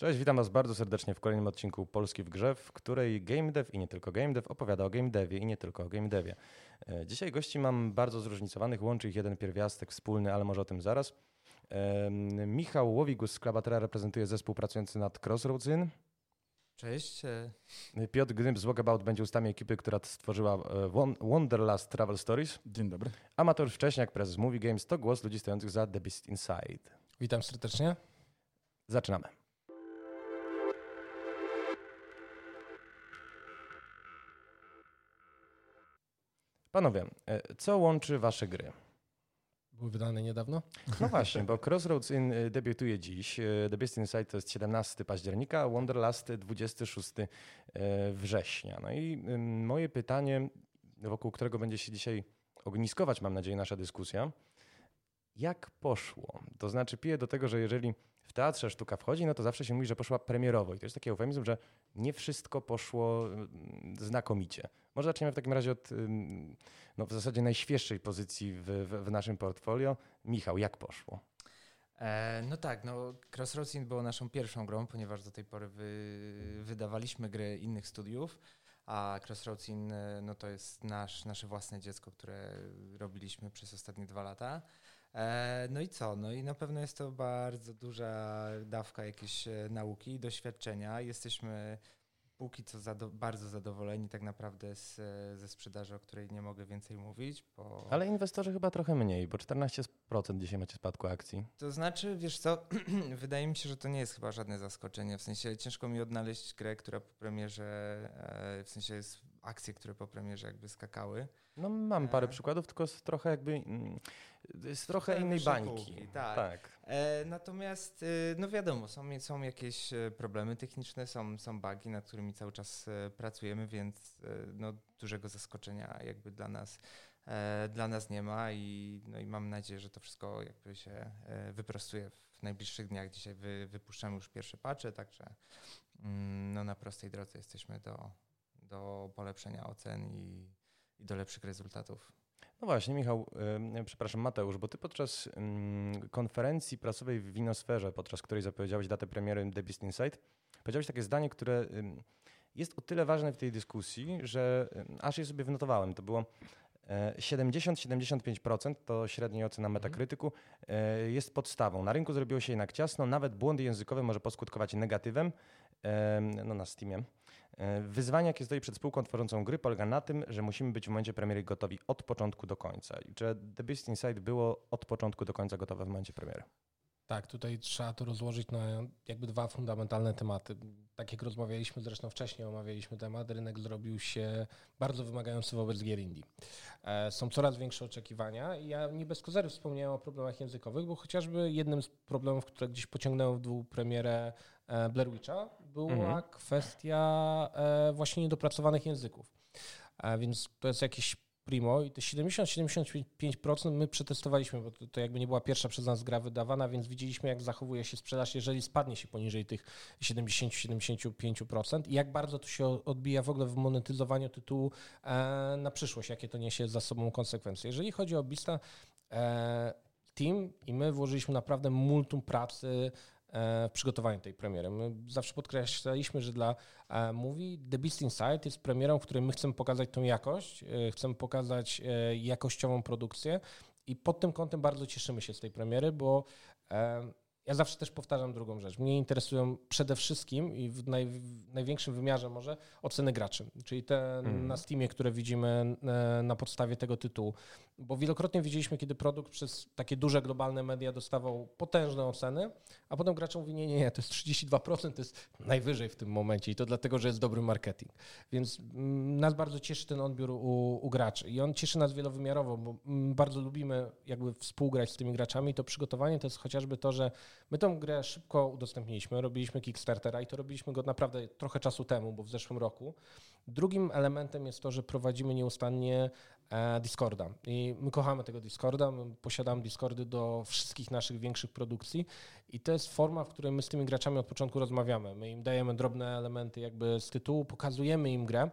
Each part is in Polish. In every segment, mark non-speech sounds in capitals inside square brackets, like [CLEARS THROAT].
Cześć, witam Was bardzo serdecznie w kolejnym odcinku Polski w Grze, w której Game Dev i nie tylko Game Dev opowiada o Game Devie i nie tylko o Game Devie. E, Dzisiaj gości mam bardzo zróżnicowanych, łączy ich jeden pierwiastek wspólny, ale może o tym zaraz. Michał Łowigus z Klabatera reprezentuje zespół pracujący nad Crossroads In. Cześć. e, Piotr Gdymp z Walkabout będzie ustami ekipy, która stworzyła e, Won- Wonderlust Travel Stories. Dzień dobry. A Mateusz Wcześniak, prezes Movie Games, to głos ludzi stojących za The Beast Inside. Witam serdecznie. Zaczynamy. Panowie, e, co łączy wasze gry? Były wydane niedawno. No [LAUGHS] właśnie, bo Crossroads In e, debiutuje dziś. e, The Beast Inside to jest 17 października, Wonderlust 26 e, września. No i moje pytanie, wokół którego będzie się dzisiaj ogniskować, mam nadzieję, nasza dyskusja. Jak poszło? To znaczy, piję do tego, że jeżeli w teatrze sztuka wchodzi, no to zawsze się mówi, że poszła premierowo. I to jest taki eufemizm, że nie wszystko poszło ym, znakomicie. Może zaczniemy w takim razie od no, w zasadzie najświeższej pozycji w, w, w naszym portfolio. Michał, jak poszło? E, no tak, no Crossroads In było naszą pierwszą grą, ponieważ do tej pory wy, wydawaliśmy gry innych studiów, a Crossroads In e, no to jest nasz, nasze własne dziecko, które robiliśmy przez ostatnie dwa lata. E, no i co? No i na pewno jest to bardzo duża dawka jakiejś e, nauki i doświadczenia. Jesteśmy póki co zado- bardzo zadowoleni tak naprawdę z, e, ze sprzedaży, o której nie mogę więcej mówić, bo... Ale inwestorzy chyba trochę mniej, bo 14% dzisiaj macie spadku akcji. To znaczy, wiesz co, [CLEARS THROAT] wydaje mi się, że to nie jest chyba żadne zaskoczenie. W sensie ciężko mi odnaleźć grę, która po premierze, w sensie jest akcje, które po premierze jakby skakały. No mam parę E. przykładów, tylko z trochę jakby mm, z trochę innej bańki. półki, tak. tak. E, natomiast, e, no wiadomo, są, są jakieś e, problemy techniczne, są, są bugi, nad którymi cały czas e, pracujemy, więc no, dużego zaskoczenia jakby dla nas, dla nas nie ma i, no, i mam nadzieję, że to wszystko jakby się wyprostuje w najbliższych dniach. Dzisiaj wy, wypuszczamy już pierwsze patche, także mm, no, na prostej drodze jesteśmy do, do polepszenia ocen i, i do lepszych rezultatów. No właśnie, Michał, ym, przepraszam, Mateusz, bo ty podczas ym, konferencji prasowej w Winosferze, podczas której zapowiedziałeś datę premiery The Beast Inside, powiedziałeś takie zdanie, które ym, jest o tyle ważne w tej dyskusji, że aż je sobie wynotowałem. To było e, 70-75% to średnia ocena metakrytyku e, jest podstawą. Na rynku zrobiło się jednak ciasno, nawet błędy językowe może poskutkować negatywem em, no, na Steamie. E, Wyzwanie, jakie stoi przed spółką tworzącą gry, polega na tym, że musimy być w momencie premiery gotowi od początku do końca. I czy The Beast Inside było od początku do końca gotowe w momencie premiery? Tak, tutaj trzeba to rozłożyć na jakby dwa fundamentalne tematy. Tak jak rozmawialiśmy zresztą wcześniej, omawialiśmy temat, rynek zrobił się bardzo wymagający wobec gier indie. E, Są coraz większe oczekiwania i ja nie bez kozery wspomniałem o problemach językowych, bo chociażby jednym z problemów, które gdzieś pociągnęło w dół premierę e, Blair Witcha, była Mhm. kwestia e, właśnie niedopracowanych języków. A więc to jest jakieś primo i te 70-75% my przetestowaliśmy, bo to, to jakby nie była pierwsza przez nas gra wydawana, więc widzieliśmy jak zachowuje się sprzedaż, jeżeli spadnie się poniżej tych 70-75% i jak bardzo to się odbija w ogóle w monetyzowaniu tytułu e, na przyszłość, jakie to niesie za sobą konsekwencje. Jeżeli chodzi o Bista, e, team i my włożyliśmy naprawdę multum pracy e, w przygotowanie tej premiery. My zawsze podkreślaliśmy, że dla e, Movie The Beast Inside jest premierą, w której my chcemy pokazać tą jakość, e, chcemy pokazać e, jakościową produkcję i pod tym kątem bardzo cieszymy się z tej premiery, bo e, ja zawsze też powtarzam drugą rzecz. Mnie interesują przede wszystkim i w, naj, największym wymiarze może oceny graczy, czyli te Mhm. na Steamie, które widzimy e, na podstawie tego tytułu. Bo wielokrotnie widzieliśmy, kiedy produkt przez takie duże globalne media dostawał potężne oceny, a potem gracze mówi, nie, nie, nie, to jest 32%, to jest najwyżej w tym momencie i to dlatego, że jest dobry marketing. Więc mm, nas bardzo cieszy ten odbiór u, u graczy i on cieszy nas wielowymiarowo, bo mm, bardzo lubimy jakby współgrać z tymi graczami. To przygotowanie to jest chociażby to, że my tą grę szybko udostępniliśmy, robiliśmy Kickstartera i to robiliśmy go naprawdę trochę czasu temu, bo w zeszłym roku. Drugim elementem jest to, że prowadzimy nieustannie Discorda i my kochamy tego Discorda, my posiadamy Discordy do wszystkich naszych większych produkcji i to jest forma, w której my z tymi graczami od początku rozmawiamy. My im dajemy drobne elementy jakby z tytułu, pokazujemy im grę,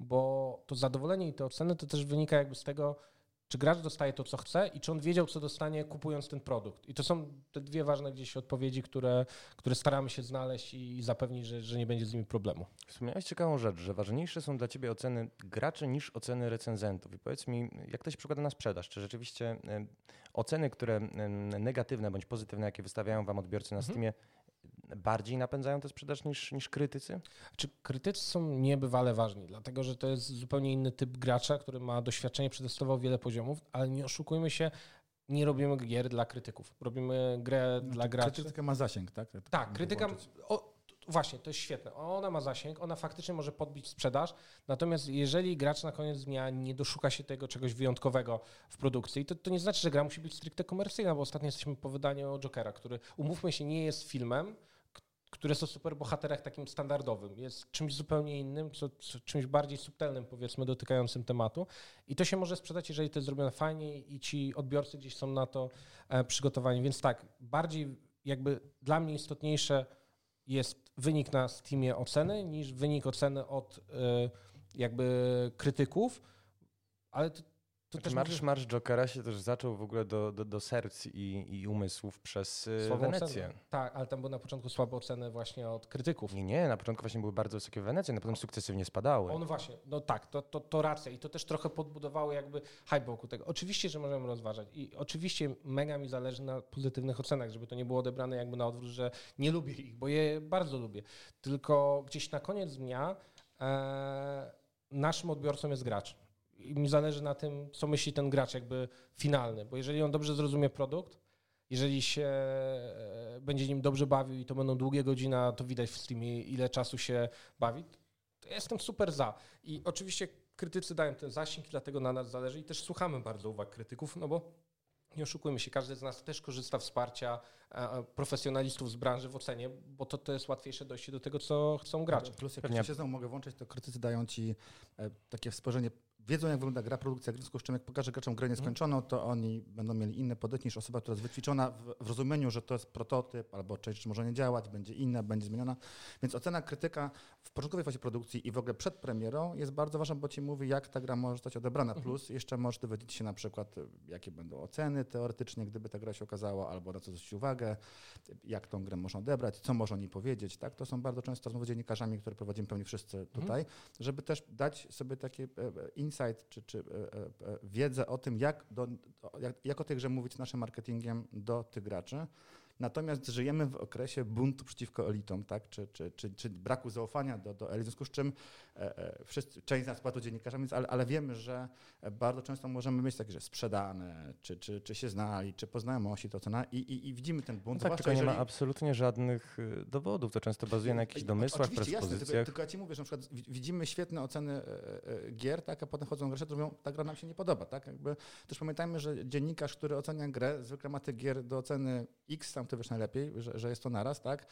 bo to zadowolenie i te oceny to też wynika jakby z tego, czy gracz dostaje to, co chce i czy on wiedział, co dostanie, kupując ten produkt. I to są te dwie ważne gdzieś odpowiedzi, które, które staramy się znaleźć i zapewnić, że, że nie będzie z nimi problemu. Wspomniałeś ciekawą rzecz, że ważniejsze są dla ciebie oceny graczy niż oceny recenzentów. I powiedz mi, jak to się przekłada na sprzedaż? Czy rzeczywiście oceny, które negatywne bądź pozytywne, jakie wystawiają wam odbiorcy na mhm. Steamie, bardziej napędzają tę sprzedaż niż, niż krytycy? Czy krytycy są niebywale ważni, dlatego że to jest zupełnie inny typ gracza, który ma doświadczenie, przetestował wiele poziomów, ale nie oszukujmy się, nie robimy gier dla krytyków. Robimy grę no, dla graczy. Krytyka ma zasięg, tak? Tak, tak krytyka. O, właśnie, to jest świetne. Ona ma zasięg, ona faktycznie może podbić sprzedaż, natomiast jeżeli gracz na koniec dnia nie doszuka się tego czegoś wyjątkowego w produkcji, to, to nie znaczy, że gra musi być stricte komercyjna, bo ostatnio jesteśmy po wydaniu Jokera, który, umówmy się, nie jest filmem, które są super bohaterach takim standardowym. Jest czymś zupełnie innym, co, co, czymś bardziej subtelnym, powiedzmy, dotykającym tematu. I to się może sprzedać, jeżeli to jest zrobione fajnie i ci odbiorcy gdzieś są na to e, przygotowani. Więc tak, bardziej jakby dla mnie istotniejsze jest wynik na Steamie oceny niż wynik oceny od e, jakby krytyków, ale to, to znaczy marsz, mówię... marsz Jokera się też zaczął w ogóle do, do, do serc i, i umysłów przez y, Słabą Wenecję. Ocenę. Tak, ale tam były na początku słabe oceny właśnie od krytyków. Nie, nie, na początku właśnie były bardzo wysokie w Wenecji, na potem sukcesywnie spadały. On właśnie, no tak, to, to, to racja i to też trochę podbudowało jakby hype wokół tego. Oczywiście, że możemy rozważać i oczywiście mega mi zależy na pozytywnych ocenach, żeby to nie było odebrane jakby na odwrót, że nie lubię ich, bo je bardzo lubię. Tylko gdzieś na koniec dnia e, naszym odbiorcą jest gracz i mi zależy na tym, co myśli ten gracz jakby finalny, bo jeżeli on dobrze zrozumie produkt, jeżeli się e, będzie nim dobrze bawił i to będą długie godziny, to widać w streamie, ile czasu się bawi, to ja jestem super za. I oczywiście krytycy dają ten zasięg, dlatego na nas zależy i też słuchamy bardzo uwag krytyków, no bo nie oszukujmy się, każdy z nas też korzysta wsparcia e, profesjonalistów z branży w ocenie, bo to, to jest łatwiejsze dojście do tego, co chcą gracze. Plus jak Pewnie. się znowu mogę włączyć, to krytycy dają ci e, takie spojrzenie wiedzą, jak wygląda gra, produkcja, w związku z czym jak pokażę graczom grę nieskończoną, to oni będą mieli inne podejście niż osoba, która jest wyćwiczona w, w rozumieniu, że to jest prototyp, albo część może nie działać, będzie inna, będzie zmieniona. Więc ocena krytyka w początkowej fazie produkcji i w ogóle przed premierą jest bardzo ważna, bo ci mówi, jak ta gra może zostać odebrana. Mhm. Plus jeszcze możesz dowiedzieć się na przykład, jakie będą oceny teoretycznie, gdyby ta gra się okazała, albo na co zwrócić uwagę, jak tą grę można odebrać, co można o niej powiedzieć. Tak? To są bardzo często rozmowy z dziennikarzami, które prowadzimy pewnie wszyscy mhm. tutaj, żeby też dać sobie takie e, e, insight, czy, czy e, e, e, wiedzę o tym, jak, do, jak, jak o tej grze mówić naszym marketingiem do tych graczy. Natomiast żyjemy w okresie buntu przeciwko elitom, tak? czy, czy, czy, czy braku zaufania do, do elit, w związku z czym wszyscy, część z nas płatą dziennikarzami, ale, ale wiemy, że bardzo często możemy mieć takie, że sprzedane, czy, czy, czy się znali, czy po znajomości to cena i, i, i widzimy ten bunt. No tak, tylko nie ma absolutnie żadnych y, dowodów, to często bazuje na jakichś domysłach, Oczywiście. Jasne, tylko, tylko ja ci mówię, że na przykład widzimy świetne oceny e, gier, tak, a potem chodzą gracze, to mówią, ta gra nam się nie podoba. Tak? Jakby, też pamiętajmy, że dziennikarz, który ocenia grę, zwykle ma te gier do oceny X, tam to wiesz najlepiej, że, że jest to naraz, tak?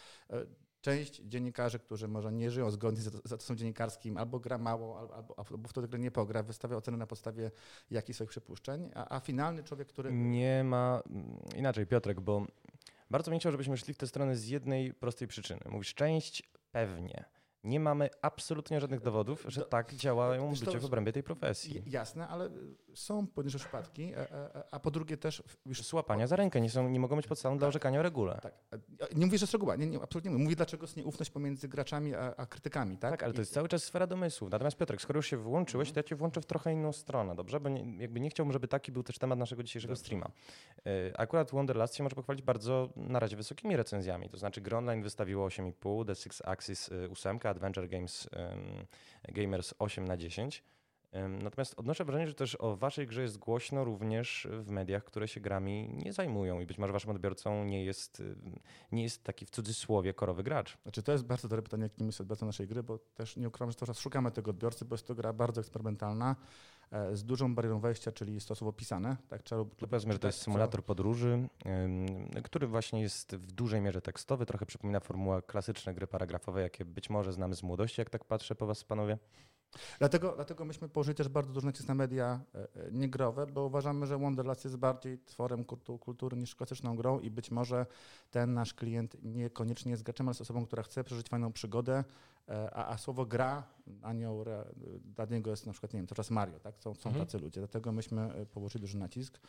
Część dziennikarzy, którzy może nie żyją zgodnie z zatosem dziennikarskim, albo gra mało, albo, albo w to grę nie pogra, wystawia ocenę na podstawie jakichś swoich przypuszczeń, a, a finalny człowiek, który... Nie ma... Mm, inaczej, Piotrek, bo bardzo bym chciał, żebyśmy szli w tę stronę z jednej prostej przyczyny. Mówisz, część pewnie nie mamy absolutnie żadnych dowodów, że tak działają ludzie w obrębie tej profesji. Jasne, ale są pojedyncze przypadki, e, e, e, a po drugie też... Już... Słapania za rękę nie, są, nie mogą być podstawą tak, dla orzekania o regule. Tak. Nie mówię, że jest reguła, nie, nie, absolutnie nie mówię. dlaczego jest nieufność pomiędzy graczami a, a krytykami. Tak? tak, ale to jest cały czas sfera domysłu. Natomiast Piotrek, skoro już się włączyłeś, to ja cię włączę w trochę inną stronę, dobrze? Bo nie, jakby nie chciałbym, żeby taki był też temat naszego dzisiejszego dobrze. streama. Akurat Wonderlust się może pochwalić bardzo na razie wysokimi recenzjami. To znaczy gry online wystawiło 8,5, The Six Axis 8, Adventure Games Gamers 8 na 10. Natomiast odnoszę wrażenie, że też o waszej grze jest głośno również w mediach, które się grami nie zajmują i być może waszym odbiorcą nie jest, nie jest taki w cudzysłowie korowy gracz. Znaczy to jest bardzo dobre pytanie, jakim jest odbiorca naszej gry, bo też nie ukrywam, że cały czas szukamy tego odbiorcy, bo jest to gra bardzo eksperymentalna, z dużą barierą wejścia, czyli jest to słowo pisane. Tak, trzeba, powiedzmy, że to jest symulator podróży, który właśnie jest w dużej mierze tekstowy, trochę przypomina formułę klasyczne gry paragrafowe, jakie być może znamy z młodości, jak tak patrzę po was panowie. Dlatego, dlatego myśmy położyli też bardzo duży nacisk na media e, e, niegrowe, bo uważamy, że Wonderlust jest bardziej tworem kultu- kultury niż klasyczną grą i być może ten nasz klient niekoniecznie jest graczem, ale jest osobą, która chce przeżyć fajną przygodę, e, a, a słowo gra, anioł, re- dla niego jest na przykład, nie wiem, to czas Mario, tak? Są, są Mhm. tacy ludzie, dlatego myśmy e, położyli duży nacisk.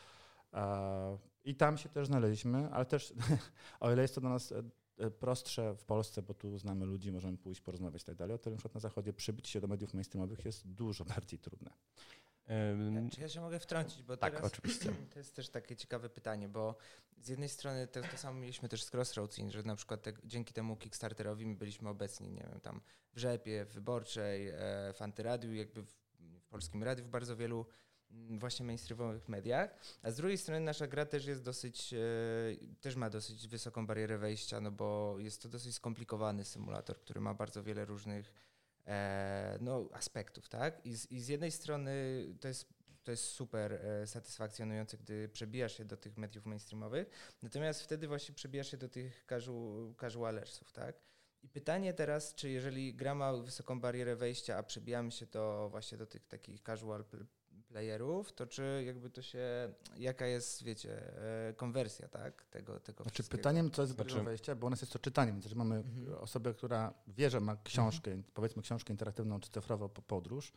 E, I tam się też znaleźliśmy, ale też [LAUGHS] o ile jest to dla nas e, e, prostsze w Polsce, bo tu znamy ludzi, możemy pójść porozmawiać i tak dalej, o tyle na przykład na zachodzie przybić się do mediów mainstreamowych jest dużo bardziej trudne. Czy ja się mogę wtrącić? Bo Tak, teraz oczywiście. [CLEARS THROAT] To jest też takie ciekawe pytanie, bo z jednej strony to, to samo mieliśmy też z Crossroads, że na przykład te, dzięki temu Kickstarterowi my byliśmy obecni, nie wiem, tam w Rzepie, w Wyborczej, e, w Antyradiu, jakby w, w Polskim Radiu, w bardzo wielu mm, właśnie mainstreamowych mediach, a z drugiej strony nasza gra też jest dosyć, e, też ma dosyć wysoką barierę wejścia, no bo jest to dosyć skomplikowany symulator, który ma bardzo wiele różnych no, aspektów, tak? I z, I z jednej strony to jest, to jest super e, satysfakcjonujące, gdy przebijasz się do tych mediów mainstreamowych, natomiast wtedy właśnie przebijasz się do tych casual, casualersów, tak? I pytanie teraz, czy jeżeli gra ma wysoką barierę wejścia, a przebijamy się to właśnie do tych takich casual playerów, to czy jakby to się, jaka jest, wiecie, e, konwersja, tak? Tego, tego Znaczy pytaniem, co jest Znaczy- wejścia, bo u nas jest to czytanie, więc jeżeli mamy Mhm. osobę, która wie, że ma książkę, powiedzmy książkę interaktywną czy cyfrową po podróż,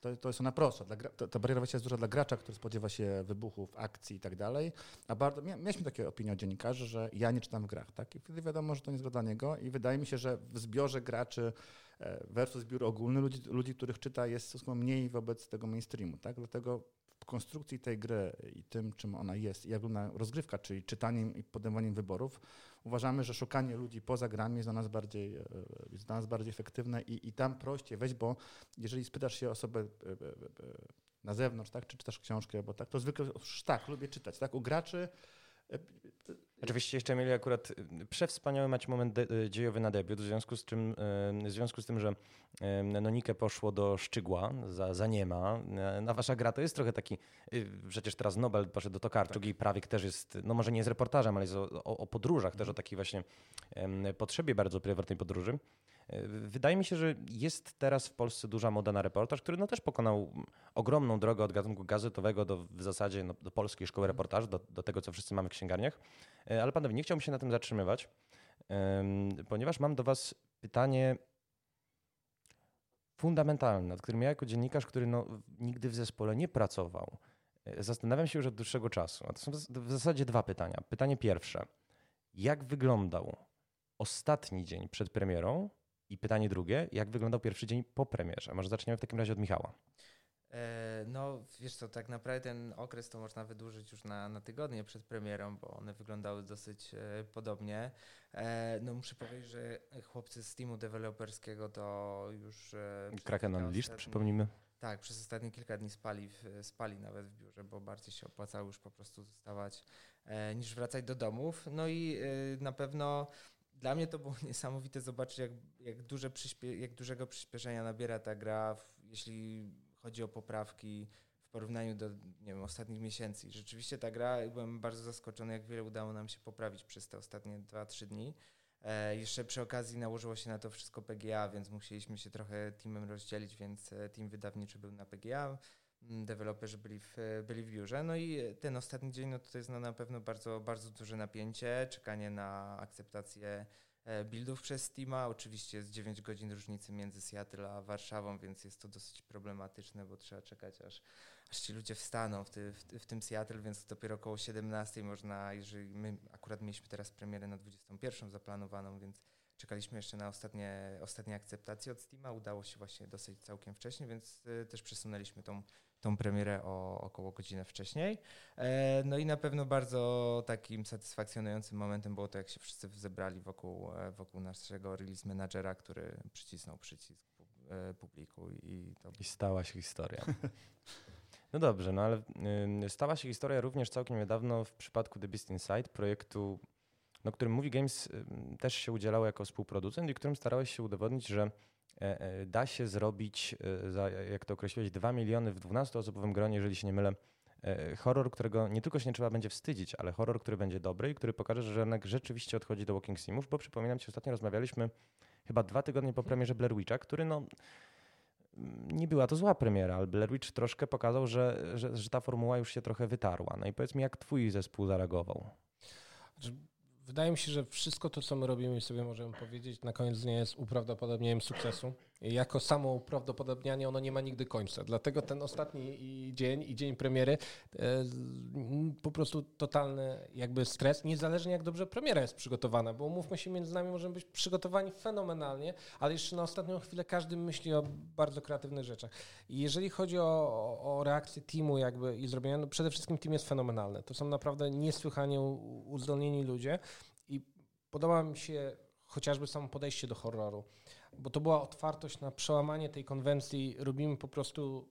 to, to jest ona prostsza. Dla to, ta bariera jest duża dla gracza, który spodziewa się wybuchów, akcji i tak dalej. A bardzo, mieliśmy takie opinie od dziennikarzy, że ja nie czytam w grach, tak? I wtedy wiadomo, że to nie jest dla niego i wydaje mi się, że w zbiorze graczy e, versus zbiór ogólny ludzi, ludzi których czyta jest stosunkowo mniej wobec tego mainstreamu, tak? Dlatego w konstrukcji tej gry i tym, czym ona jest, i jak wygląda rozgrywka, czyli czytaniem i podejmowaniem wyborów, uważamy, że szukanie ludzi poza grami jest dla nas bardziej, e, jest dla nas bardziej efektywne i, i tam prościej wejść, bo jeżeli spytasz się osobę e, e, e, na zewnątrz, tak, czy czytasz książkę, bo tak, to zwykle tak, lubię czytać, tak, u graczy e, Oczywiście jeszcze mieli akurat y, przewspaniały macie moment de- y, dziejowy na debiut, w związku z czym, y, w związku z tym że y, Nonike poszło do Szczygła za, za niema. Na wasza gra to jest trochę taki, przecież teraz Nobel poszedł do Tokarczuk i Prawiek też jest, no może nie jest reportażem, ale jest o, o, o podróżach, też o takiej właśnie potrzebie bardzo prywatnej podróży. Wydaje mi się, że jest teraz w Polsce duża moda na reportaż, który no też pokonał ogromną drogę od gatunku gazetowego do w zasadzie no, do polskiej szkoły reportażu, do, do tego, co wszyscy mamy w księgarniach. E, Ale panowie, nie chciałbym się na tym zatrzymywać, ponieważ mam do was pytanie fundamentalne, nad którym ja jako dziennikarz, który no, nigdy w zespole nie pracował, e, zastanawiam się już od dłuższego czasu. A to są w zasadzie dwa pytania. Pytanie pierwsze. Jak wyglądał ostatni dzień przed premierą? I pytanie drugie, jak wyglądał pierwszy dzień po premierze? Może zaczniemy w takim razie od Michała. E, No, wiesz co, tak naprawdę ten okres to można wydłużyć już na, na tygodnie przed premierą, bo one wyglądały dosyć e, podobnie. E, no muszę powiedzieć, że chłopcy z teamu deweloperskiego to już... Kraken Unleashed, przypomnijmy. Tak, przez ostatnie kilka dni spali, spali nawet w biurze, bo bardziej się opłacało już po prostu zostawać niż wracać do domów. No i na pewno dla mnie to było [LAUGHS] niesamowite zobaczyć, jak, jak, duże jak dużego przyspieszenia nabiera ta gra, w, jeśli chodzi o poprawki w porównaniu do nie wiem, ostatnich miesięcy. Rzeczywiście ta gra, byłem bardzo zaskoczony, jak wiele udało nam się poprawić przez te ostatnie 2-3 dni. E, jeszcze przy okazji nałożyło się na to wszystko PGA, więc musieliśmy się trochę teamem rozdzielić, więc e, team wydawniczy był na PGA, deweloperzy byli w, byli w biurze. No i ten ostatni dzień no to jest no, na pewno bardzo, bardzo duże napięcie, czekanie na akceptację e, buildów przez Steama. Oczywiście jest 9 godzin różnicy między Seattle a Warszawą, więc jest to dosyć problematyczne, bo trzeba czekać aż, aż ci ludzie wstaną w, ty, w, w tym Seattle, więc dopiero około 17 można, jeżeli my akurat mieliśmy teraz premierę na 21 zaplanowaną, więc czekaliśmy jeszcze na ostatnie, ostatnie akceptacje od Steama. Udało się właśnie dosyć całkiem wcześnie, więc y, też przesunęliśmy tą, tą premierę o około godzinę wcześniej. E, no i na pewno bardzo takim satysfakcjonującym momentem było to, jak się wszyscy zebrali wokół, e, wokół naszego release managera, który przycisnął przycisk e, publiku i to I stała się historia. [LAUGHS] No dobrze, no ale y, stała się historia również całkiem niedawno w przypadku The Beast Inside, projektu, no, którym Movie Games y, też się udzielało jako współproducent i którym starałeś się udowodnić, że da się zrobić, e, za, jak to określiłeś, 2 miliony w 12-osobowym gronie, jeżeli się nie mylę, e, horror, którego nie tylko się nie trzeba będzie wstydzić, ale horror, który będzie dobry i który pokaże, że rynek rzeczywiście odchodzi do Walking Simów, bo przypominam ci, ostatnio rozmawialiśmy chyba dwa tygodnie po premierze Blair Witcha, który no nie była to zła premiera, ale Blair Witch troszkę pokazał, że, że, że ta formuła już się trochę wytarła. No i powiedz mi, jak twój zespół zareagował? Wydaje mi się, że wszystko to, co my robimy i sobie możemy powiedzieć, na koniec dnia jest uprawdopodobnieniem sukcesu. Jako samo uprawdopodobnianie ono nie ma nigdy końca. Dlatego ten ostatni dzień i dzień premiery e, po prostu totalny jakby stres, niezależnie jak dobrze premiera jest przygotowana, bo umówmy się, między nami możemy być przygotowani fenomenalnie, ale jeszcze na ostatnią chwilę każdy myśli o bardzo kreatywnych rzeczach. I jeżeli chodzi o, o reakcję teamu jakby i zrobienia, no przede wszystkim team jest fenomenalny. To są naprawdę niesłychanie uzdolnieni ludzie i podoba mi się chociażby samo podejście do horroru bo to była otwartość na przełamanie tej konwencji. Robimy po prostu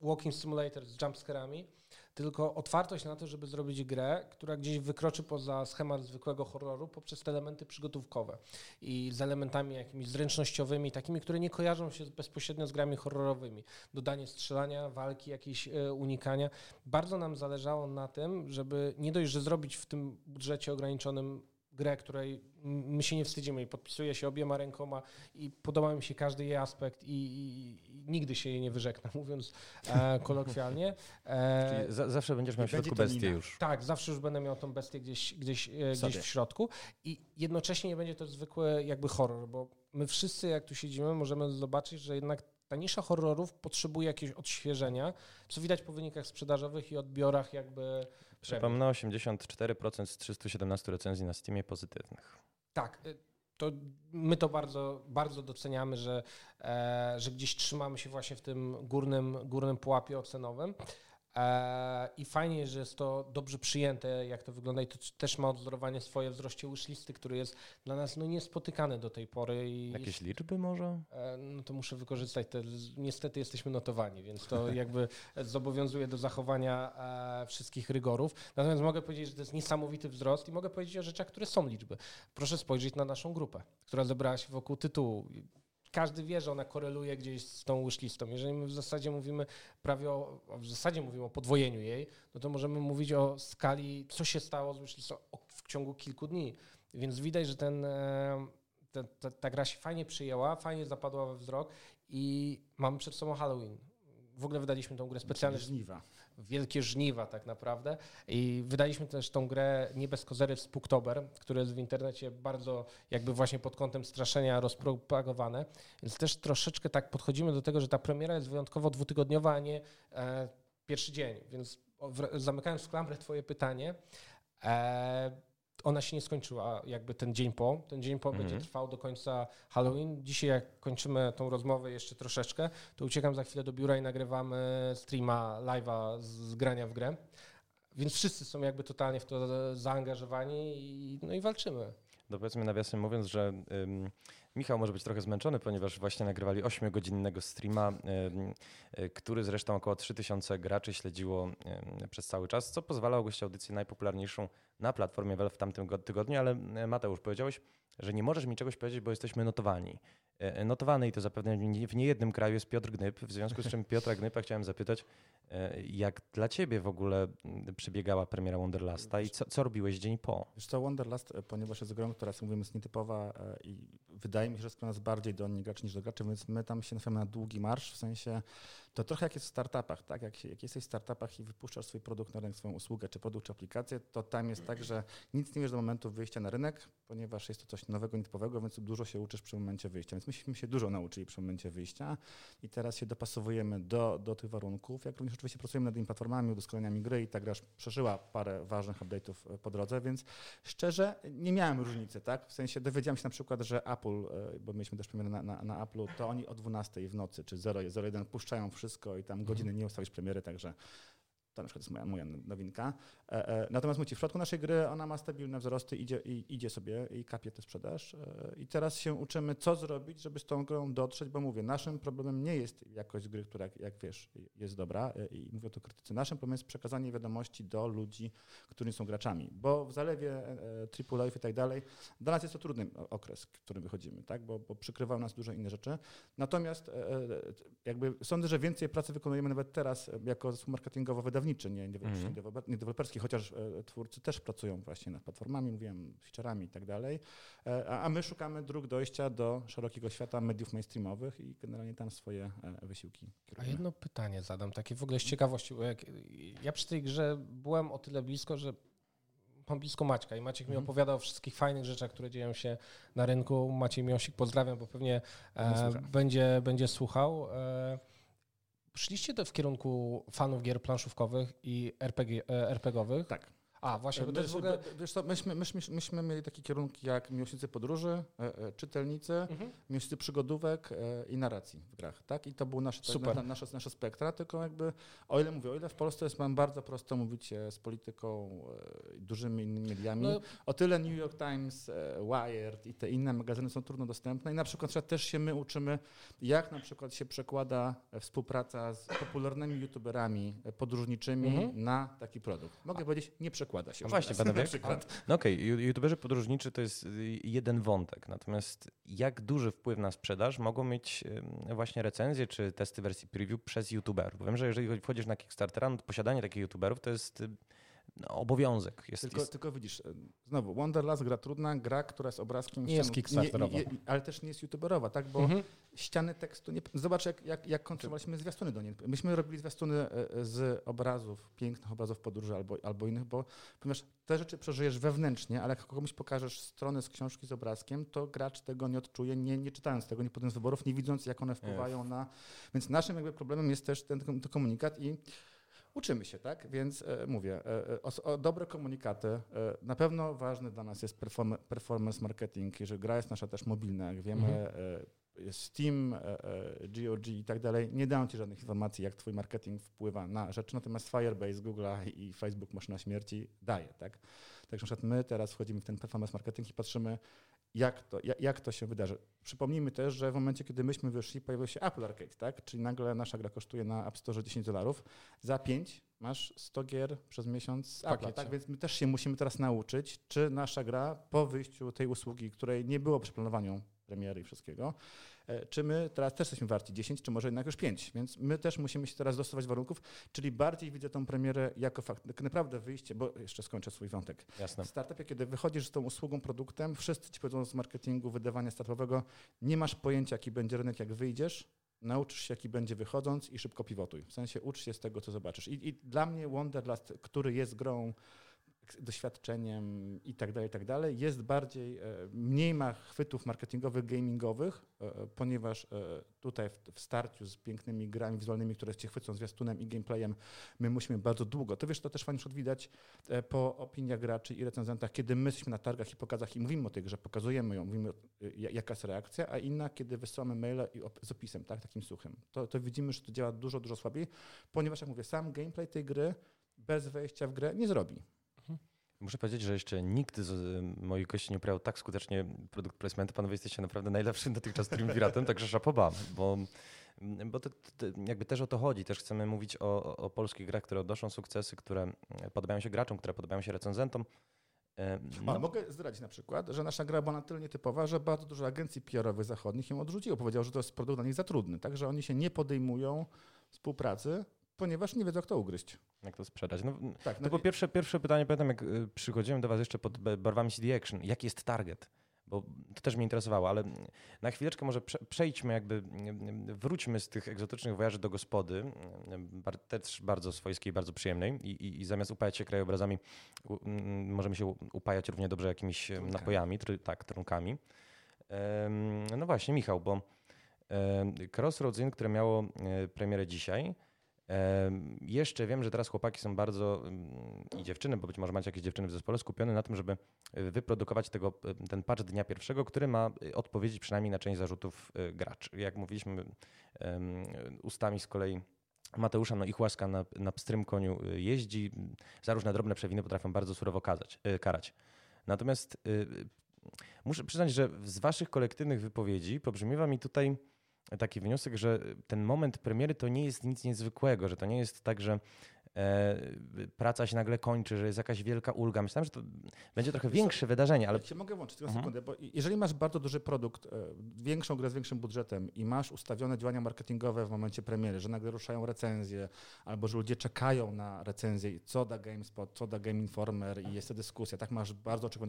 walking simulator z jumpscarami, tylko otwartość na to, żeby zrobić grę, która gdzieś wykroczy poza schemat zwykłego horroru poprzez te elementy przygotówkowe i z elementami jakimiś zręcznościowymi, takimi, które nie kojarzą się bezpośrednio z grami horrorowymi. Dodanie strzelania, walki, jakieś e, unikania. Bardzo nam zależało na tym, żeby nie dość, że zrobić w tym budżecie ograniczonym grę, której my się nie wstydzimy i podpisuję się obiema rękoma i podoba mi się każdy jej aspekt i, i, i nigdy się jej nie wyrzeknę, [LAUGHS] mówiąc e, kolokwialnie. E, za, zawsze będziesz miał w środku bestię już. Tak, zawsze już będę miał tą bestię gdzieś, gdzieś, e, gdzieś w środku i jednocześnie nie będzie to zwykły jakby horror, bo my wszyscy jak tu siedzimy możemy zobaczyć, że jednak ta nisza horrorów potrzebuje jakiegoś odświeżenia, co widać po wynikach sprzedażowych i odbiorach jakby Przypomnę, 84% z 317 recenzji na Steamie pozytywnych. Tak, y, to my to bardzo, bardzo doceniamy, że, e, że gdzieś trzymamy się właśnie w tym górnym, górnym pułapie ocenowym. E, I fajnie, że jest to dobrze przyjęte, jak to wygląda i to też ma odzorowanie swoje wzroście wishlisty, który jest dla nas no, niespotykany do tej pory. I Jakieś liczby może? E, no to muszę wykorzystać te, niestety jesteśmy notowani, więc to [LAUGHS] jakby zobowiązuje do zachowania e, wszystkich rygorów. Natomiast mogę powiedzieć, że to jest niesamowity wzrost i mogę powiedzieć o rzeczach, które są liczby. Proszę spojrzeć na naszą grupę, która zebrała się wokół tytułu każdy wie, że ona koreluje gdzieś z tą wishlistą. Jeżeli my w zasadzie mówimy prawie o, w zasadzie mówimy o podwojeniu jej, no to możemy mówić o skali, co się stało z wishlistą w ciągu kilku dni. Więc widać, że ten, e, ta, ta, ta gra się fajnie przyjęła, fajnie zapadła we wzrok i mamy przed sobą Halloween. W ogóle wydaliśmy tą grę specjalnie. Żniwa wielkie żniwa tak naprawdę. I wydaliśmy też tą grę nie bez kozery w Spooktober, które jest w internecie bardzo jakby właśnie pod kątem straszenia rozpropagowane. Więc też troszeczkę tak podchodzimy do tego, że ta premiera jest wyjątkowo dwutygodniowa, a nie e, pierwszy dzień. Więc zamykając w klamrę twoje pytanie, e, ona się nie skończyła jakby ten dzień po. Ten dzień po mhm. będzie trwał do końca Halloween. Dzisiaj jak kończymy tą rozmowę jeszcze troszeczkę, to uciekam za chwilę do biura i nagrywamy streama, live'a z grania w grę. Więc wszyscy są jakby totalnie w to zaangażowani i, no i walczymy. No powiedzmy nawiasem mówiąc, że ym, Michał może być trochę zmęczony, ponieważ właśnie nagrywali 8-godzinnego streama, y, który zresztą około 3000 graczy śledziło przez cały czas, co pozwala ogłosić audycję najpopularniejszą na platformie Valve w tamtym tygodniu, ale e, Mateusz, powiedziałeś, że nie możesz mi czegoś powiedzieć, bo jesteśmy notowani. E, e, notowany i to zapewne w niejednym kraju jest Piotr Gnyb, w związku z czym Piotra Gnypa chciałem zapytać, jak dla ciebie w ogóle przebiegała premiera Wonderlasta i co, co robiłeś dzień po? Wiesz co, Wonderlast, ponieważ jest grą, która, jak mówimy, jest nietypowa i wydaje mi się, że skłania nas bardziej do niegraczy niż do graczy, więc my tam się nastawiamy na długi marsz, w sensie to trochę jak jest w startupach, tak? Jak, jak jesteś w startupach i wypuszczasz swój produkt na rynek, swoją usługę, czy produkt, czy aplikację, to tam jest tak, że nic nie wiesz do momentu wyjścia na rynek, ponieważ jest to coś nowego, nietypowego, więc dużo się uczysz przy momencie wyjścia. Więc myśmy się dużo nauczyli przy momencie wyjścia i teraz się dopasowujemy do, do tych warunków, jak również oczywiście pracujemy nad tymi platformami, udoskonaleniami gry i ta gra przeżyła parę ważnych update'ów po drodze, więc szczerze nie miałem różnicy, tak? W sensie dowiedziałem się na przykład, że Apple, e, bo mieliśmy też premierę na, na, na Apple'u, to oni o 12 w nocy, czy 0.01 puszczają wszystko i tam godziny nie ustawisz premiery, także to na przykład jest moja, moja nowinka. E, e, natomiast mówicie, w środku naszej gry ona ma stabilne wzrosty, idzie, i, idzie sobie i kapie tę sprzedaż. E, I teraz się uczymy, co zrobić, żeby z tą grą dotrzeć, bo mówię, naszym problemem nie jest jakość gry, która, jak, wiesz, jest dobra i mówię to krytycy. Naszym problemem jest przekazanie wiadomości do ludzi, którzy są graczami, bo w zalewie Triple Life i tak dalej, dla nas jest to trudny okres, w którym wychodzimy, tak? bo, bo nas dużo inne rzeczy. Natomiast jakby sądzę, że więcej pracy wykonujemy nawet teraz jako zespół marketingowo-wydawniczy, wydawniczy, nie, nie, Mhm. nie deweloperski, chociaż e, twórcy też pracują właśnie nad platformami, mówiłem, featureami i tak dalej. E, A, a my szukamy dróg dojścia do szerokiego świata mediów mainstreamowych i generalnie tam swoje e, wysiłki A kierujemy. jedno pytanie zadam, takie w ogóle z ciekawości. bo Jak, ja przy tej grze byłem o tyle blisko, że mam blisko Maćka i Maciek mi Mhm. opowiadał o wszystkich fajnych rzeczach, które dzieją się na rynku. Maciej Miosik, pozdrawiam, bo pewnie e, będzie, będzie słuchał. E, szliście to w kierunku fanów gier planszówkowych i RPG, e, RPGowych? Tak. A, właśnie, bo jest w ogóle... Wiesz co, myśmy, myśmy, myśmy mieli takie kierunki jak miłośnicy podróży, e, e, czytelnicy, Mhm. miłośnicy przygodówek e, i narracji w grach, tak? I to było nasze, Super. na, nasze, nasze spektra, tylko jakby, o ile mówię, o ile w Polsce jest mam bardzo prosto mówić z polityką i dużymi innymi mediami, No, o tyle New York Times, Wired i te inne magazyny są trudno dostępne i na przykład też się my uczymy, jak na przykład się przekłada współpraca z popularnymi youtuberami podróżniczymi Mhm. na taki produkt. Mogę powiedzieć, nie przekłada się. No właśnie, panowie. przykład. No okej, ju- youtuberzy podróżniczy to jest y, jeden wątek, natomiast jak duży wpływ na sprzedaż mogą mieć ym, właśnie recenzje czy testy wersji preview przez youtuberów? Bo wiem, że jeżeli wchodzisz na Kickstartera, no posiadanie takich youtuberów to jest y, obowiązek. Jest, Tylko, jest, tylko widzisz, e, znowu, Wonderlast gra trudna, gra, która jest obrazkiem Nie jest ścian- kickstarterowa. nie- nie- ale też nie jest youtuberowa, tak? Bo Mhm. ściany tekstu, nie, zobacz jak, jak, jak konstruowaliśmy zwiastuny do niej. Myśmy robili zwiastuny e, e, z obrazów, pięknych obrazów podróży albo, albo innych, bo ponieważ te rzeczy przeżyjesz wewnętrznie, ale jak komuś pokażesz stronę z książki z obrazkiem, to gracz tego nie odczuje, nie, nie czytając tego, nie podjąc wyborów, nie widząc jak one wpływają na... Więc naszym jakby problemem jest też ten, ten komunikat i Uczymy się, tak? Więc e, mówię, e, e, o, o dobre komunikaty. E, na pewno ważny dla nas jest perform, performance marketing, jeżeli gra jest nasza też mobilna, jak wiemy, Mhm. e, jest Steam, e, e, GOG i tak dalej. Nie dają ci żadnych informacji, jak twój marketing wpływa na rzeczy, natomiast Firebase, Google i Facebook Maszyna Śmierci daje, tak? Także na przykład my teraz wchodzimy w ten performance marketing i patrzymy, jak to, jak, jak to się wydarzy. Przypomnijmy też, że w momencie, kiedy myśmy wyszli, pojawił się Apple Arcade, tak? Czyli nagle nasza gra kosztuje na App Store 10 dolarów. Za 5 masz 100 gier przez miesiąc pakiecie. tak? Więc my też się musimy teraz nauczyć, czy nasza gra po wyjściu tej usługi, której nie było przy planowaniu premiery i wszystkiego, czy my teraz też jesteśmy warci 10, czy może jednak już 5. Więc my też musimy się teraz dostosować warunków, czyli bardziej widzę tą premierę jako fakt, tak naprawdę wyjście, bo jeszcze skończę swój wątek. jasne. W startupie, kiedy wychodzisz z tą usługą, produktem, wszyscy ci powiedzą z marketingu, wydawania startupowego, nie masz pojęcia, jaki będzie rynek, jak wyjdziesz, nauczysz się, jaki będzie wychodząc i szybko pivotuj. W sensie ucz się z tego, co zobaczysz. I, i dla mnie Wonderlust, który jest grą, doświadczeniem i tak dalej, i tak dalej, jest bardziej, e, mniej ma chwytów marketingowych, gamingowych, e, e, ponieważ tutaj w, starciu z pięknymi grami wizualnymi, które cię chwycą zwiastunem i gameplayem, my musimy bardzo długo. To wiesz, to też fajnie widać po opiniach graczy i recenzentach, kiedy my jesteśmy na targach i pokazach i mówimy o tej grze, pokazujemy ją, mówimy, ja- jaka jest reakcja, a inna, kiedy wysyłamy op- z opisem, tak, takim suchym. To, to widzimy, że to działa dużo, dużo słabiej, ponieważ, jak mówię, sam gameplay tej gry bez wejścia w grę nie zrobi. Muszę powiedzieć, że jeszcze nikt z y, moich gości nie uprawiał tak skutecznie produkt placementu. Panowie jesteście naprawdę najlepszym dotychczas triumviratem, [LAUGHS] także szapoba, bo, bo to, to, jakby też o to chodzi. Też chcemy mówić o, o- polskich grach, które odnoszą sukcesy, które podobają się graczom, które podobają się recenzentom. E, A No, mogę zdradzić na przykład, że nasza gra była na tyle nietypowa, że bardzo dużo agencji PR-owych zachodnich ją odrzuciło. Powiedział, że to jest produkt dla nich za trudny, także oni się nie podejmują współpracy, ponieważ nie wiedzą, jak to ugryźć. jak to sprzedać? No, Tak, To było pierwsze, pierwsze pytanie, pamiętam jak y, przychodziłem do was jeszcze pod barwami CD Action. Jaki jest target? Bo to też mnie interesowało, ale na chwileczkę może prze, przejdźmy jakby, y, y, wróćmy z tych egzotycznych wojaży do gospody, też bardzo swojskiej, bardzo przyjemnej i, i, i zamiast upajać się krajobrazami, u, możemy się upajać równie dobrze jakimiś Trunkami. napojami, try, tak, trunkami. No właśnie, Michał, bo Crossroads Inn, które miało y, premierę dzisiaj, Jeszcze wiem, że teraz chłopaki są bardzo mm, i dziewczyny, bo być może macie jakieś dziewczyny w zespole, skupione na tym, żeby y, wyprodukować tego, y, ten patch dnia pierwszego, który ma y, odpowiedzieć przynajmniej na część zarzutów graczy. Jak mówiliśmy ustami z kolei Mateusza, no ich łaska na, na pstrym koniu jeździ, za różne drobne przewiny potrafią bardzo surowo kazać, karać. Natomiast muszę przyznać, że z waszych kolektywnych wypowiedzi pobrzmiewa mi tutaj taki wniosek, że ten moment premiery to nie jest nic niezwykłego, że to nie jest tak, że praca się nagle kończy, że jest jakaś wielka ulga. Myślałem, że to będzie trochę większe wydarzenie, ale... Cię mogę włączyć tylko Mhm. sekundę, bo jeżeli masz bardzo duży produkt, e, większą grę z większym budżetem i masz ustawione działania marketingowe w momencie premiery, że nagle ruszają recenzje, albo że ludzie czekają na recenzję, i co da GameSpot, co da Game Informer i jest to dyskusja, tak masz bardzo to,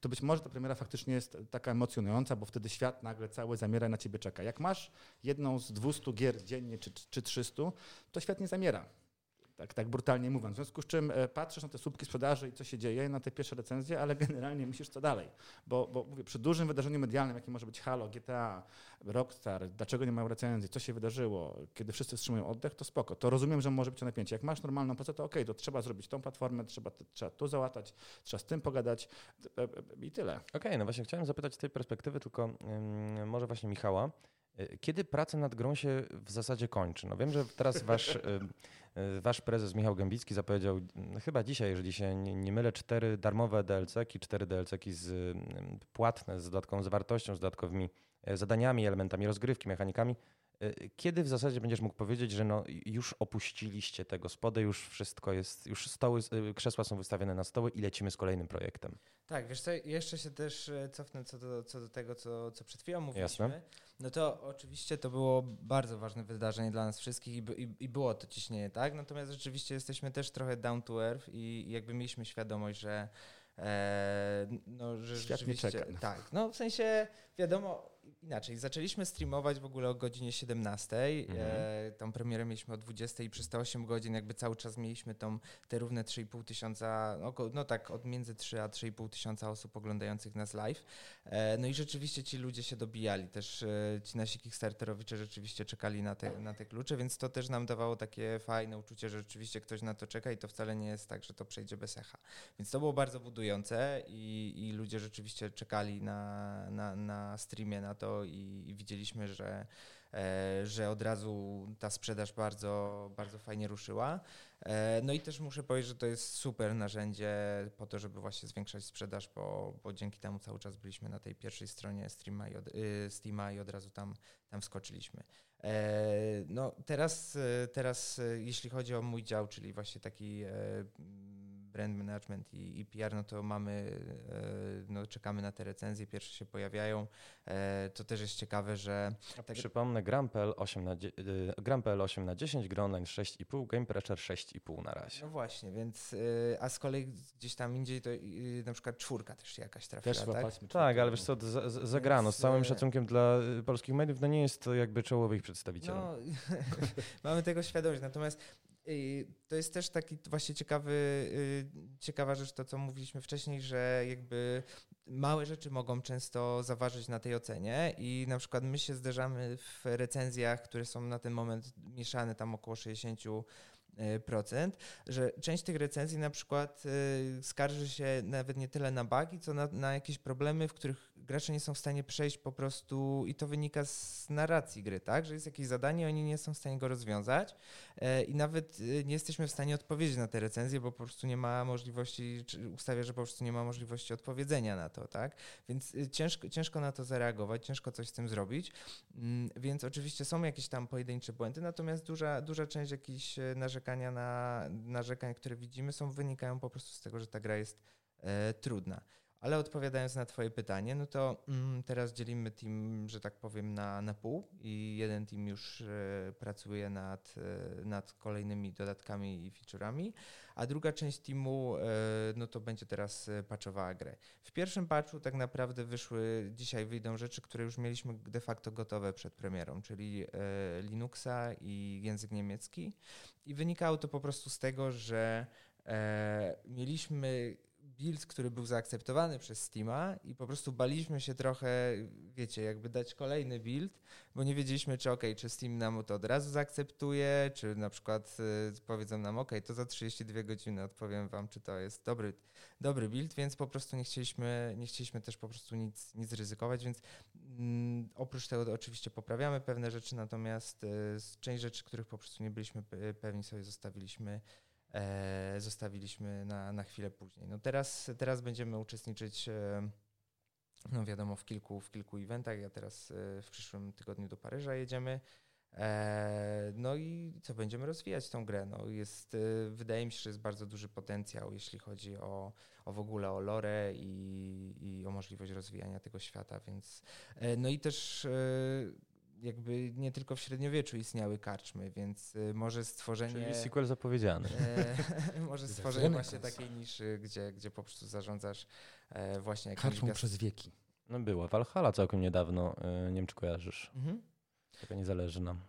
to być może ta premiera faktycznie jest taka emocjonująca, bo wtedy świat nagle cały zamiera i na ciebie czeka. Jak masz jedną z 200 gier dziennie czy, czy 300, to świat nie zamiera. Tak, tak brutalnie mówiąc. W związku z czym e, patrzysz na te słupki sprzedaży i co się dzieje, na te pierwsze recenzje, ale generalnie myślisz co dalej. Bo, bo mówię, przy dużym wydarzeniu medialnym, jakim może być Halo, GTA, Rockstar, dlaczego nie mają recenzji, co się wydarzyło, kiedy wszyscy wstrzymują oddech, to spoko. To rozumiem, że może być to napięcie. Jak masz normalną pracę, to okej, to trzeba zrobić tą platformę, trzeba, trzeba tu załatać, trzeba z tym pogadać e, e, i tyle. Okej, no właśnie chciałem zapytać z tej perspektywy tylko ym, może właśnie Michała. Y, Kiedy praca nad grą się w zasadzie kończy? No wiem, że teraz wasz, [LAUGHS] y, wasz prezes Michał Gębicki zapowiedział mm, chyba dzisiaj, jeżeli się nie, mylę, cztery darmowe DLC-ki, cztery DLC-ki z ym, płatne, z dodatkową zawartością, z dodatkowymi e, zadaniami, elementami rozgrywki, mechanikami. Y, Kiedy w zasadzie będziesz mógł powiedzieć, że no już opuściliście tego spodę, już wszystko jest, już stoły, y, krzesła są wystawione na stoły i lecimy z kolejnym projektem? Tak, wiesz co, jeszcze się też e, cofnę co do, co do tego, co, co przed chwilą mówiliśmy. Jasne. No to oczywiście to było bardzo ważne wydarzenie dla nas wszystkich i, by- i, i było to ciśnienie, tak? Natomiast rzeczywiście jesteśmy też trochę down to earth i, jakby mieliśmy świadomość, że e, no, że Świat nie rzeczywiście... czeka. Tak, no w sensie wiadomo, inaczej, zaczęliśmy streamować w ogóle o godzinie 17, Mhm. e, tą premierę mieliśmy o 20 i przez te 8 godzin jakby cały czas mieliśmy tą, te równe 3,5 tysiąca, no, około- no tak od między 3 a 3,5 tysiąca osób oglądających nas live. E, No i rzeczywiście ci ludzie się dobijali, też e, ci nasi Kickstarterowicze rzeczywiście czekali na te, na te klucze, więc to też nam dawało takie fajne uczucie, że rzeczywiście ktoś na to czeka i to wcale nie jest tak, że to przejdzie bez echa. Więc to było bardzo budujące i, i ludzie rzeczywiście czekali na, na, na streamie na to i, i widzieliśmy, że, e, że od razu ta sprzedaż bardzo, bardzo fajnie ruszyła. E, No i też muszę powiedzieć, że to jest super narzędzie po to, żeby właśnie zwiększać sprzedaż, bo, bo dzięki temu cały czas byliśmy na tej pierwszej stronie Steama i od, y, Steama i od razu tam, tam wskoczyliśmy. E, No teraz, e, teraz e, jeśli chodzi o mój dział, czyli właśnie taki brand management i, i PR, no to mamy, e, no czekamy na te recenzje, pierwsze się pojawiają. E, To też jest ciekawe, że tak, Przypomnę, Grampel 8 na, dzie- y, Grampel 8 na 10, gry online 6,5, Game Pressure 6,5 na razie. No właśnie, więc a z kolei gdzieś tam indziej to na przykład czwórka też się jakaś trafiła, Też tak? Tak, ale wiesz co, z- z- zagrano. Z całym e, szacunkiem dla polskich mediów, no nie jest to jakby czołowych przedstawicieli. No, [LAUGHS] mamy tego świadomość. Natomiast to jest też taki właśnie ciekawy, y, ciekawa rzecz, to co mówiliśmy wcześniej, że jakby małe rzeczy mogą często zaważyć na tej ocenie. I na przykład my się zderzamy w recenzjach, które są na ten moment mieszane tam około 60 y, procent, że część tych recenzji na przykład y, skarży się nawet nie tyle na bugi, co na, na jakieś problemy, w których gracze nie są w stanie przejść po prostu i to wynika z narracji gry, tak? Że jest jakieś zadanie, oni nie są w stanie go rozwiązać e, i nawet y, nie jesteśmy w stanie odpowiedzieć na te recenzje, bo po prostu nie ma możliwości, ustawia, że po prostu nie ma możliwości odpowiedzenia na to, tak? Więc y, ciężko, ciężko na to zareagować, ciężko coś z tym zrobić, Mm, więc oczywiście są jakieś tam pojedyncze błędy, natomiast duża, duża część jakichś e, narzekania na, narzekań, które widzimy, są wynikają po prostu z tego, że ta gra jest e, trudna. Ale odpowiadając na Twoje pytanie, no to mm, teraz dzielimy team, że tak powiem, na, na pół i jeden team już e, pracuje nad, e, nad kolejnymi dodatkami i featureami, a druga część teamu e, no to będzie teraz patchowała grę. W pierwszym patchu tak naprawdę wyszły, dzisiaj wyjdą rzeczy, które już mieliśmy de facto gotowe przed premierą, czyli Linuxa i język niemiecki i wynikało to po prostu z tego, że mieliśmy build, który był zaakceptowany przez Steama i po prostu baliśmy się trochę, wiecie, jakby dać kolejny build, bo nie wiedzieliśmy, czy ok, czy Steam nam to od razu zaakceptuje, czy na przykład y, powiedzą nam, ok, to za 32 godziny odpowiem wam, czy to jest dobry, dobry build, więc po prostu nie chcieliśmy, nie chcieliśmy też po prostu nic, nic ryzykować, więc mm, oprócz tego oczywiście poprawiamy pewne rzeczy, natomiast y, część rzeczy, których po prostu nie byliśmy pe- pewni sobie zostawiliśmy zostawiliśmy na, na chwilę później. No teraz, teraz będziemy uczestniczyć, e, no wiadomo, w kilku, w kilku eventach. Ja teraz e, w przyszłym tygodniu do Paryża jedziemy. E, no i co, będziemy rozwijać tą grę. No jest, e, wydaje mi się, że jest bardzo duży potencjał, jeśli chodzi o, o w ogóle o lore i, i o możliwość rozwijania tego świata, więc e, no i też jakby nie tylko w średniowieczu istniały karczmy, więc może stworzenie... Czyli sequel zapowiedziany. E, [LAUGHS] może stworzenie właśnie takiej niszy, gdzie, gdzie po prostu zarządzasz e, właśnie jakimś... Karczmą gaz... przez wieki. No była. Valhalla całkiem niedawno, nie wiem czy kojarzysz. Mhm. Taka nie zależy nam.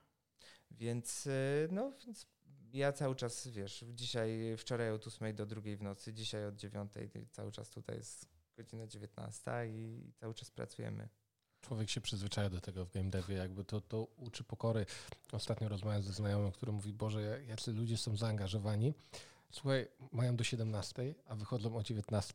Więc, y, no, więc ja cały czas, wiesz, dzisiaj, wczoraj od 8 do 2 w nocy, dzisiaj od 9, cały czas tutaj jest godzina 19 i cały czas pracujemy. Człowiek się przyzwyczaja do tego w game devie, jakby to, to uczy pokory. Ostatnio rozmawiałem ze znajomym, który mówi, Boże, jacy ludzie są zaangażowani. Słuchaj, mają do 17, a wychodzą o 19.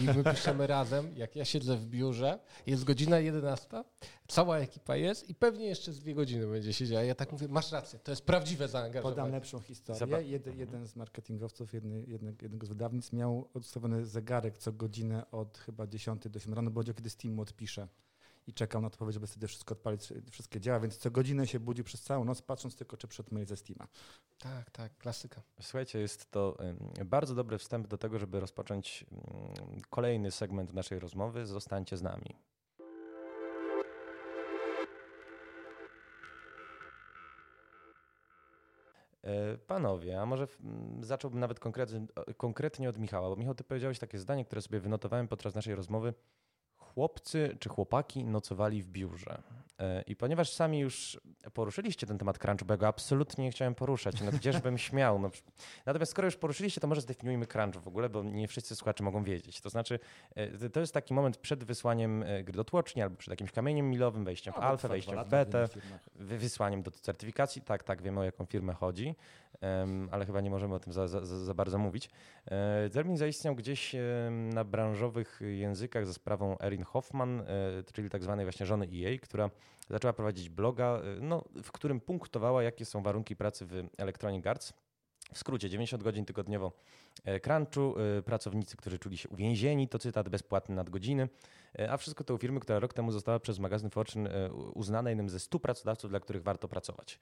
I my piszemy [LAUGHS] razem, jak ja siedzę w biurze, jest godzina 11, cała ekipa jest i pewnie jeszcze z dwie godziny będzie siedziała. Ja tak mówię, masz rację, to jest prawdziwe zaangażowanie. Podam lepszą historię. Jeden, jeden z marketingowców jedny, jednego z wydawnictw miał odstawiony zegarek co godzinę od chyba 10 do 7 rano, bo kiedy Steam odpisze i czekał na odpowiedź, żeby wtedy wszystko odpalić, wszystkie działa, więc co godzinę się budzi przez całą noc, patrząc tylko, czy przed mail ze Steama. Tak, tak, klasyka. Słuchajcie, jest to bardzo dobry wstęp do tego, żeby rozpocząć kolejny segment naszej rozmowy. Zostańcie z nami. E, panowie, a może zacząłbym nawet konkretnie, konkretnie od Michała, bo Michał, ty powiedziałeś takie zdanie, które sobie wynotowałem podczas naszej rozmowy chłopcy czy chłopaki nocowali w biurze. E, I ponieważ sami już poruszyliście ten temat crunchu, bo ja go absolutnie nie chciałem poruszać, no gdzieżbym [LAUGHS] śmiał. No, natomiast skoro już poruszyliście, to może zdefiniujmy crunch w ogóle, bo nie wszyscy słuchacze mogą wiedzieć. To znaczy, e, to jest taki moment przed wysłaniem e, gry do tłoczni albo przed jakimś kamieniem milowym, wejściem w alfę, wejściem w betę, wysłaniem do certyfikacji. Tak, tak, wiemy o jaką firmę chodzi ale chyba nie możemy o tym za, za, za bardzo mówić. E, termin zaistniał gdzieś na branżowych językach za sprawą Erin Hoffman, e, czyli tak zwanej właśnie żony EA, która zaczęła prowadzić bloga, e, no, w którym punktowała, jakie są warunki pracy w Electronic Arts. W skrócie, 90 godzin tygodniowo crunchu, pracownicy, którzy czuli się uwięzieni, to cytat, bezpłatny nadgodziny, a wszystko to u firmy, która rok temu została przez magazyn Fortune uznana jednym ze 100 pracodawców, dla których warto pracować.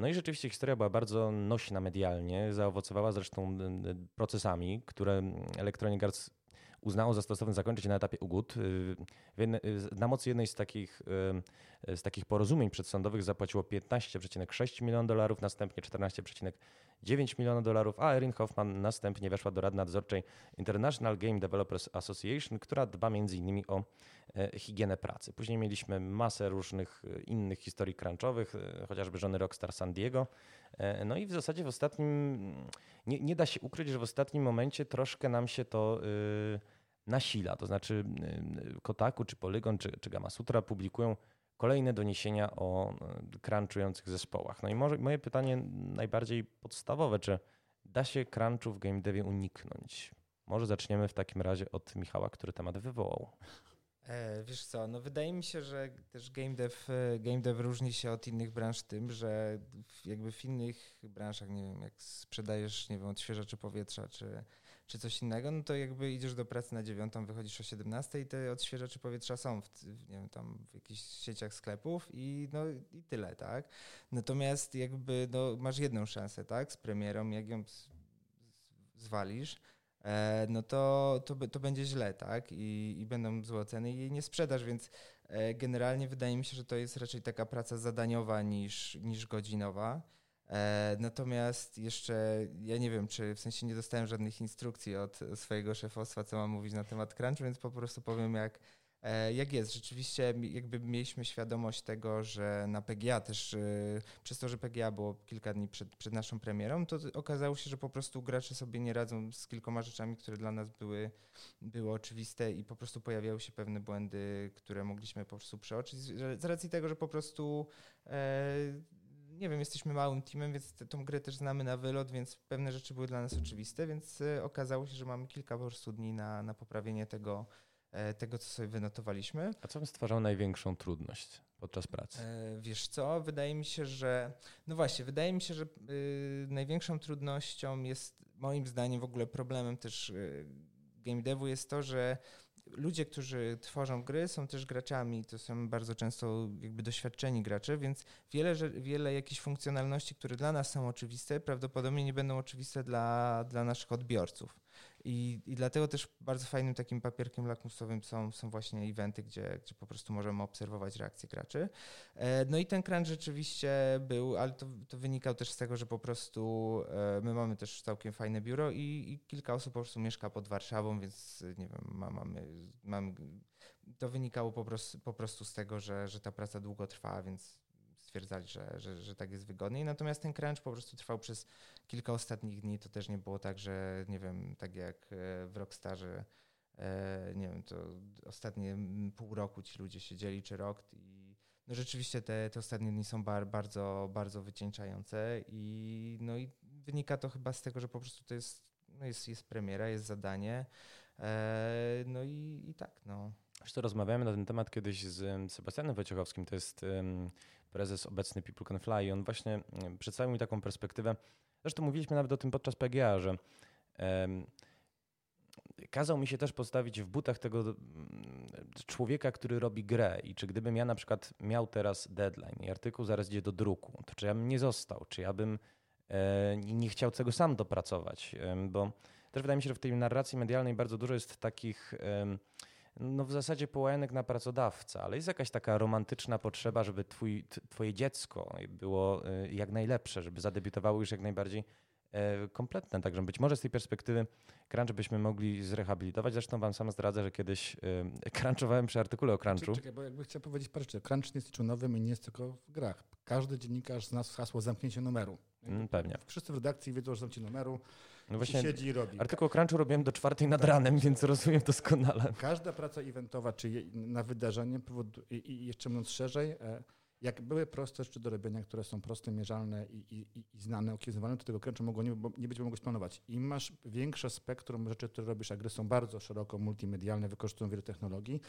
No i rzeczywiście historia była bardzo nośna medialnie, zaowocowała zresztą procesami, które Electronic Arts uznało za stosowne zakończyć na etapie ugód. Na mocy jednej z takich, z takich porozumień przedsądowych zapłaciło 15,6 milionów dolarów, następnie 14,9 milionów dolarów, a Erin Hoffman następnie weszła do rady nadzorczej International Game Developers Association, która dba m.in. o e, higienę pracy. Później mieliśmy masę różnych e, innych historii crunchowych, e, chociażby żony Rockstar San Diego. No i w zasadzie w ostatnim, nie, nie da się ukryć, że w ostatnim momencie troszkę nam się to yy, nasila. To znaczy Kotaku, czy Polygon, czy, czy Gamasutra publikują kolejne doniesienia o e, crunchujących zespołach. No i może, moje pytanie najbardziej podstawowe, czy da się crunchu w game devie uniknąć? Może zaczniemy w takim razie od Michała, który temat wywołał. E, wiesz co, no wydaje mi się, że też game dev, e, game dev różni się od innych branż tym, że jakby w innych branżach, nie wiem, jak sprzedajesz, nie wiem, odświeżaczy powietrza, czy czy coś innego, no to jakby idziesz do pracy na dziewiątą, wychodzisz o 17 i te odświeżacze powietrza są w, nie wiem, tam w jakichś sieciach sklepów i no i tyle, tak? Natomiast jakby no, masz jedną szansę, tak? Z premierą, jak ją zwalisz, e, no to, to, to będzie źle, tak? I, I będą złe ceny i jej nie sprzedasz, więc e, generalnie wydaje mi się, że to jest raczej taka praca zadaniowa niż, niż godzinowa. E, natomiast jeszcze ja nie wiem, czy w sensie nie dostałem żadnych instrukcji od swojego szefostwa, co mam mówić na temat crunch, więc po prostu powiem jak, e, jak jest. Rzeczywiście jakby mieliśmy świadomość tego, że na PGA też, e, przez to, że PGA było kilka dni przed, przed naszą premierą, to okazało się, że po prostu gracze sobie nie radzą z kilkoma rzeczami, które dla nas były, były oczywiste i po prostu pojawiały się pewne błędy, które mogliśmy po prostu przeoczyć z racji tego, że po prostu nie wiem, jesteśmy małym teamem, więc tą grę też znamy na wylot, więc pewne rzeczy były dla nas oczywiste, więc e, okazało się, że mamy kilka po prostu dni na, na poprawienie tego, e, tego, co sobie wynotowaliśmy. A co stwarzało największą trudność podczas pracy? E, wiesz co, wydaje mi się, że no właśnie, wydaje mi się, że y, największą trudnością jest moim zdaniem w ogóle problemem też y, game devu jest to, że ludzie, którzy tworzą gry, są też graczami, to są bardzo często jakby doświadczeni gracze, więc wiele, wiele jakichś funkcjonalności, które dla nas są oczywiste, prawdopodobnie nie będą oczywiste dla, dla naszych odbiorców. I, I dlatego też bardzo fajnym takim papierkiem lakmusowym są, są właśnie eventy, gdzie, gdzie po prostu możemy obserwować reakcje graczy. E, no i ten crunch rzeczywiście był, ale to, to wynikał też z tego, że po prostu e, my mamy też całkiem fajne biuro i, i kilka osób po prostu mieszka pod Warszawą, więc nie wiem, mamy, mamy to wynikało po prostu, po prostu z tego, że, że ta praca długo trwa, więc stwierdzali, że, że, że tak jest wygodniej. Natomiast ten crunch po prostu trwał przez kilka ostatnich dni. To też nie było tak, że nie wiem, tak jak e, w Rockstarze, e, nie wiem, to ostatnie pół roku ci ludzie siedzieli, czy rok i no rzeczywiście te, te ostatnie dni są bar, bardzo, bardzo wycieńczające i, no i wynika to chyba z tego, że po prostu to jest, no jest, jest premiera, jest zadanie. E, no i, i tak, no. Zresztą rozmawiamy na ten temat kiedyś z Sebastianem Wojciechowskim, to jest prezes obecny People Can Fly i on właśnie mm, przedstawił mi taką perspektywę, zresztą mówiliśmy nawet o tym podczas PGA, że um, kazał mi się też postawić w butach tego mm, człowieka, który robi grę. I czy gdybym ja na przykład miał teraz deadline i artykuł zaraz idzie do druku, to czy ja bym nie został, czy ja bym e, nie chciał tego sam dopracować, bo też wydaje mi się, że w tej narracji medialnej bardzo dużo jest takich no w zasadzie połajanek na pracodawcę, ale jest jakaś taka romantyczna potrzeba, żeby twój, twoje dziecko było y, jak najlepsze, żeby zadebiutowało już jak najbardziej e, kompletne. Także być może z tej perspektywy crunch byśmy mogli zrehabilitować. Zresztą wam sam zdradzę, że kiedyś y, [LAUGHS] crunchowałem przy artykule o crunchu. Czekaj, bo jakby chciał powiedzieć parę rzeczy. Crunch nie jest niczym nowym i nie jest tylko w grach. Każdy dziennikarz z nas hasło zamknięcie numeru. Mm, pewnie. Wszyscy w redakcji wiedzą, że zamknięcie numeru no właśnie siedzi i robi. Artykuł crunchu robiłem do czwartej nad ranem, więc rozumiem doskonale. Każda praca eventowa, czy na wydarzenie, i jeszcze mówiąc szerzej, e, jak były proste rzeczy do robienia, które są proste, mierzalne i, i, i znane, okiełzywane, to tego crunchu mogło nie, nie być, mogłeś planować. Im masz większe spektrum rzeczy, które robisz, a gry są bardzo szeroko multimedialne, wykorzystują wiele technologii,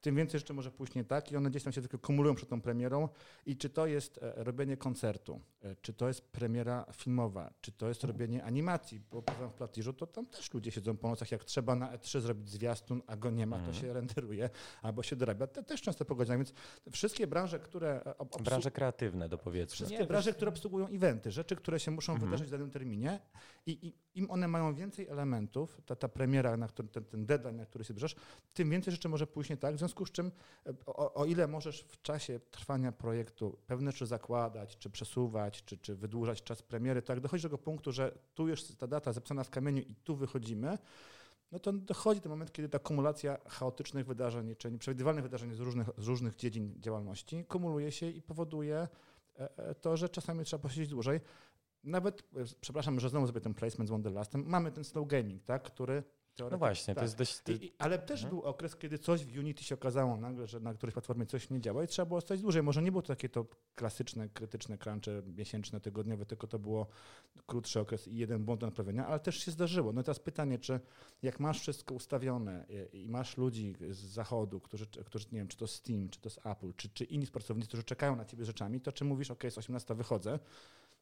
tym więcej rzeczy może pójść nie tak i one gdzieś tam się tylko kumulują przed tą premierą. I czy to jest e, robienie koncertu, e, czy to jest premiera filmowa, czy to jest robienie animacji, bo powiem w Platiżu, to tam też ludzie siedzą po nocach, jak trzeba na E3 zrobić zwiastun, a go nie ma, to mhm. się renderuje albo się dorabia. To też często pogodzenia, więc wszystkie branże, które... E. Branże kreatywne, do powiedzmy. Wszystkie nie, branże, które obsługują eventy, rzeczy, które się muszą mhm. wydarzyć w danym terminie i, i, im one mają więcej elementów, ta, ta premiera, na który, ten, ten deadline, na który się bierzesz, tym więcej rzeczy może pójść nie tak, w związku z czym e, o, o, ile możesz w czasie trwania projektu pewne czy zakładać, czy przesuwać, czy, czy wydłużać czas premiery, to jak dochodzi do tego punktu, że tu już ta data zapisana w kamieniu i tu wychodzimy, no to dochodzi ten moment, kiedy ta kumulacja chaotycznych wydarzeń, czy nieprzewidywalnych wydarzeń z różnych, z różnych dziedzin działalności kumuluje się i powoduje e, e, to, że czasami trzeba posiedzieć dłużej. Nawet, przepraszam, że znowu zrobię ten placement z Wonderlastem, mamy ten slow gaming, tak, który no właśnie, tak. to jest dość... I, ale też mhm. był okres, kiedy coś w Unity się okazało nagle, że na którejś platformie coś nie działa i trzeba było stać dłużej. Może nie było to takie to klasyczne, krytyczne crunche miesięczne, tygodniowe, tylko to było krótszy okres i jeden błąd do naprawienia, ale też się zdarzyło. No i teraz pytanie, czy jak masz wszystko ustawione i, masz ludzi z zachodu, którzy, którzy, nie wiem, czy to Steam, czy to jest Apple, czy, czy inni pracownicy, którzy czekają na ciebie rzeczami, to czy mówisz, ok, z 18 wychodzę,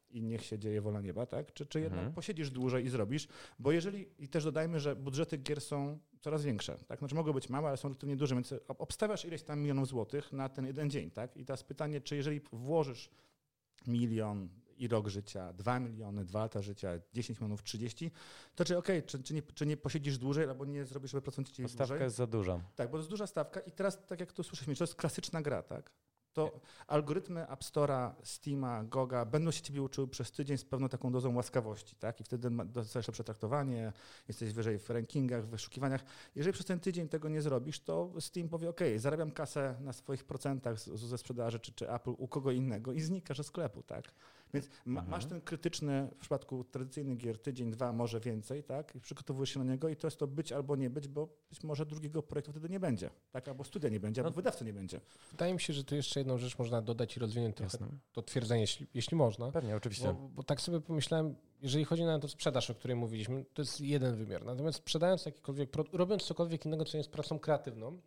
i niech się dzieje wola nieba, tak? Czy, czy jednak mhm. posiedzisz dłużej i zrobisz? Bo jeżeli, i też dodajmy, że budżety gier są coraz większe, tak? Znaczy mogą być małe, ale są relatywnie duże, więc obstawiasz ileś tam milionów złotych na ten jeden dzień, tak? I teraz pytanie, czy jeżeli włożysz milion i rok życia, dwa miliony, dwa lata życia, 10 milionów, 30, to czy okej, okay, czy, czy, nie, czy nie posiedzisz dłużej, albo nie zrobisz, żeby procenty Stawka jest za duża. Tak, bo to jest duża stawka i teraz, tak jak tu słyszeliśmy, to jest klasyczna gra, tak? To algorytmy App Store'a, Steama, Goga będą się ciebie uczyły przez tydzień z pewną taką dozą łaskawości, tak? I wtedy dostajesz lepsze traktowanie, jesteś wyżej w rankingach, w wyszukiwaniach. Jeżeli przez ten tydzień tego nie zrobisz, to Steam powie, ok, zarabiam kasę na swoich procentach ze sprzedaży, czy, czy Apple u kogo innego i znikasz ze sklepu, tak? Więc ma, mhm. masz ten krytyczny, w przypadku tradycyjnych gier, tydzień, dwa, może więcej, tak? I przygotowujesz się na niego i to jest to być albo nie być, bo być może drugiego projektu wtedy nie będzie, tak? Albo studia nie będzie, no, albo wydawcy nie będzie. Wydaje mi się, że tu jeszcze jedną rzecz można dodać i rozwinąć trochę to twierdzenie, jeśli, jeśli można. Pewnie, oczywiście. Bo, bo tak sobie pomyślałem, jeżeli chodzi na to sprzedaż, o której mówiliśmy, to jest jeden wymiar. Natomiast sprzedając jakikolwiek, robiąc cokolwiek innego, co jest pracą kreatywną,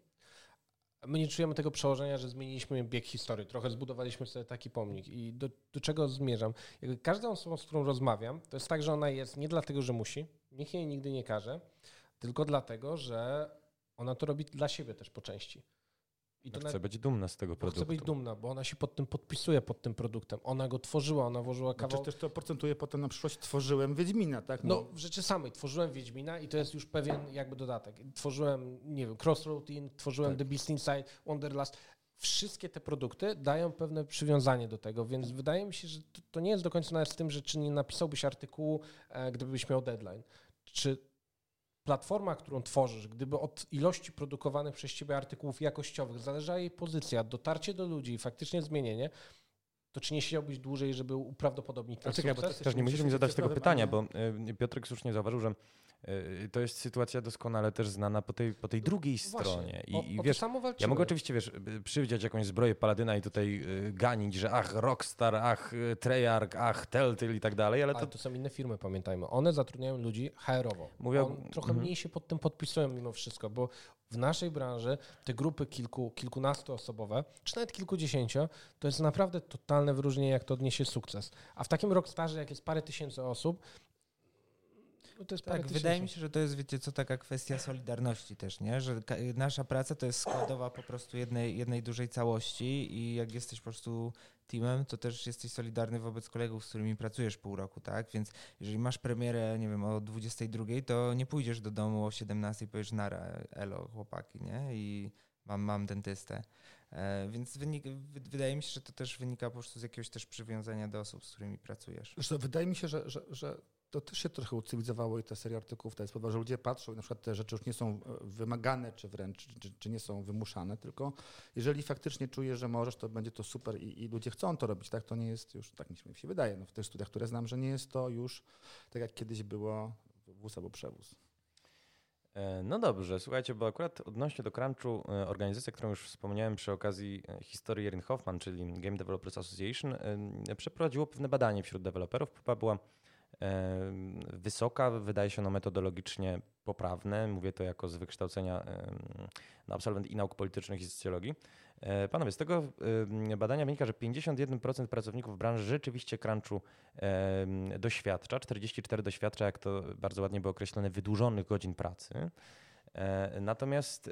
my nie czujemy tego przełożenia, że zmieniliśmy bieg historii. Trochę zbudowaliśmy sobie taki pomnik. I do, do czego zmierzam? Jakby każdą osobą, z którą rozmawiam, to jest tak, że ona jest nie dlatego, że musi, nikt jej nigdy nie każe, tylko dlatego, że Ona to robi dla siebie też po części. I to chcę być dumna z tego produktu. Chcę być dumna, bo ona się pod tym podpisuje, pod tym produktem. Ona go tworzyła, ona włożyła kawał... Znaczy też to procentuje potem na przyszłość. Tworzyłem Wiedźmina, tak? No, no w rzeczy samej. Tworzyłem Wiedźmina i to jest już pewien jakby dodatek. Tworzyłem, nie wiem, Crossroad Inn, tworzyłem tak. The Beast Inside, Wonderlust. Wszystkie te produkty dają pewne przywiązanie do tego, więc wydaje mi się, że to, to nie jest do końca nawet z tym, że czy nie napisałbyś artykułu, e, gdybyś miał deadline. Czy platforma, którą tworzysz, gdyby od ilości produkowanych przez ciebie artykułów jakościowych zależała jej pozycja, dotarcie do ludzi i faktycznie zmienienie, to czy nie siedziałbyś dłużej, żeby uprawdopodobnić ten Czekaj, sukces? Też nie musisz mi zadać tego pytania, bo y, Piotrek słusznie zauważył, że y, to jest sytuacja doskonale też znana po tej, po tej drugiej stronie. I, o, i wiesz, ja mogę oczywiście wiesz, przywdziać jakąś zbroję paladyna i tutaj ganić, że ach, Rockstar, ach, Treyarch, ach, Telltale i tak dalej, ale, ale to... to są inne firmy, pamiętajmy. One zatrudniają ludzi HR-owo. Mówię, On trochę -hmm. mniej się pod tym podpisują mimo wszystko, bo w naszej branży te grupy kilku, kilkunastoosobowe, czy nawet kilkudziesięcio, to jest naprawdę totalne wyróżnienie, jak to odniesie sukces. A w takim Rockstarze, jak jest parę tysięcy osób, to jest tak, wydaje mi się, że to jest, wiecie co, taka kwestia solidarności też, nie? Że nasza praca to jest składowa po prostu jednej, jednej dużej całości i jak jesteś po prostu teamem, to też jesteś solidarny wobec kolegów, z którymi pracujesz pół roku, tak? Więc jeżeli masz premierę, nie wiem, o 22, to nie pójdziesz do domu o 17 i powiesz nara, elo, chłopaki, nie? I mam, mam dentystę. E, więc wynik, wydaje mi się, że to też wynika po prostu z jakiegoś też przywiązania do osób, z którymi pracujesz. Zresztą wydaje mi się, że, że, że to też się trochę ucywilizowało i ta seria artykułów to jest że ludzie patrzą i na przykład te rzeczy już nie są e, wymagane, czy wręcz, czy, czy nie są wymuszane, tylko jeżeli faktycznie czujesz, że możesz, to będzie to super i, i, ludzie chcą to robić, tak? To nie jest już, tak mi się wydaje, no w tych studiach, które znam, że nie jest to już tak jak kiedyś było wóz albo przewóz. E, no dobrze, słuchajcie, bo akurat odnośnie do Crunchu, e, organizacja, którą już wspomniałem przy okazji historii Erin Hoffman, czyli Game Developers Association, przeprowadziło pewne badanie wśród deweloperów. Próba była wysoka, wydaje się ono metodologicznie poprawne. Mówię to jako z wykształcenia no, absolwent i nauk politycznych i socjologii. E, panowie, z tego badania wynika, że 51% pracowników branży rzeczywiście crunchu doświadcza, 44 doświadcza, jak to bardzo ładnie było określone, wydłużonych godzin pracy. E, natomiast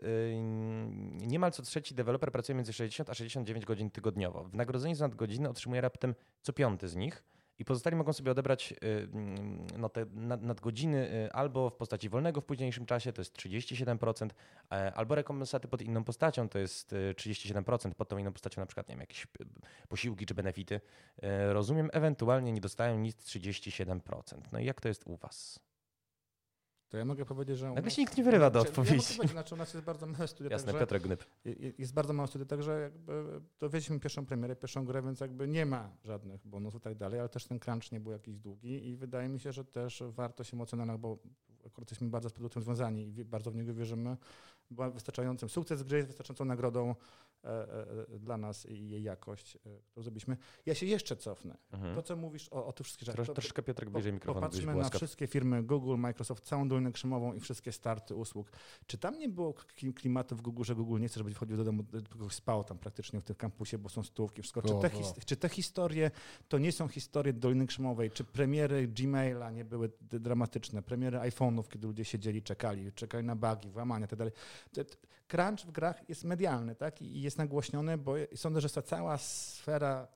niemal co trzeci deweloper pracuje między 60 a 69 godzin tygodniowo. Wynagrodzenie za nadgodziny otrzymuje raptem co piąty z nich. I pozostali mogą sobie odebrać y, mm, no, te nadgodziny y, albo w postaci wolnego w późniejszym czasie, to jest 37%, e, albo rekompensaty pod inną postacią, to jest 37%, y, pod tą inną postacią na przykład nie wiem, jakieś posiłki czy benefity. E, rozumiem, ewentualnie nie dostają nic 37%. No i jak to jest u Was? To ja mogę powiedzieć, że. Nagle się nikt nie wyrywa do odpowiedzi. Ja znaczy, u nas jest bardzo małe studia. Jasne, także, Piotrek Gnyb. Jest bardzo małe studia, także jakby dowiedzieliśmy pierwszą premierę, pierwszą grę, więc jakby nie ma żadnych bonusów i tak dalej, ale też ten crunch nie był jakiś długi i wydaje mi się, że też wartość emocjonalna, bo akurat jesteśmy bardzo z produktem związani i bardzo w niego wierzymy, była wystarczającym. Sukces gry jest wystarczającą nagrodą dla nas i jej jakość, e, którą zrobiliśmy. Ja się jeszcze cofnę. Mhm. To, co mówisz o, o tych wszystkich rzeczach. troszeczkę Piotrek bliżej mikrofonu. Popatrzmy na wszystkie firmy Google, Microsoft, całą Dolinę Krzemową i wszystkie starty usług. Czy tam nie było klimatu w Google, że Google nie chce, żeby wchodził do domu, kogoś spał tam praktycznie w tym kampusie, bo są stołówki, wszystko. Czy te, czy te historie to nie są historie Doliny Krzemowej? Czy premiery Gmaila nie były dramatyczne? Premiery iPhone'ów, kiedy ludzie siedzieli, czekali, czekali na bugi, włamania itd. Crunch w grach jest medialny, tak? I jest nagłośniony, bo sądzę, że ta cała sfera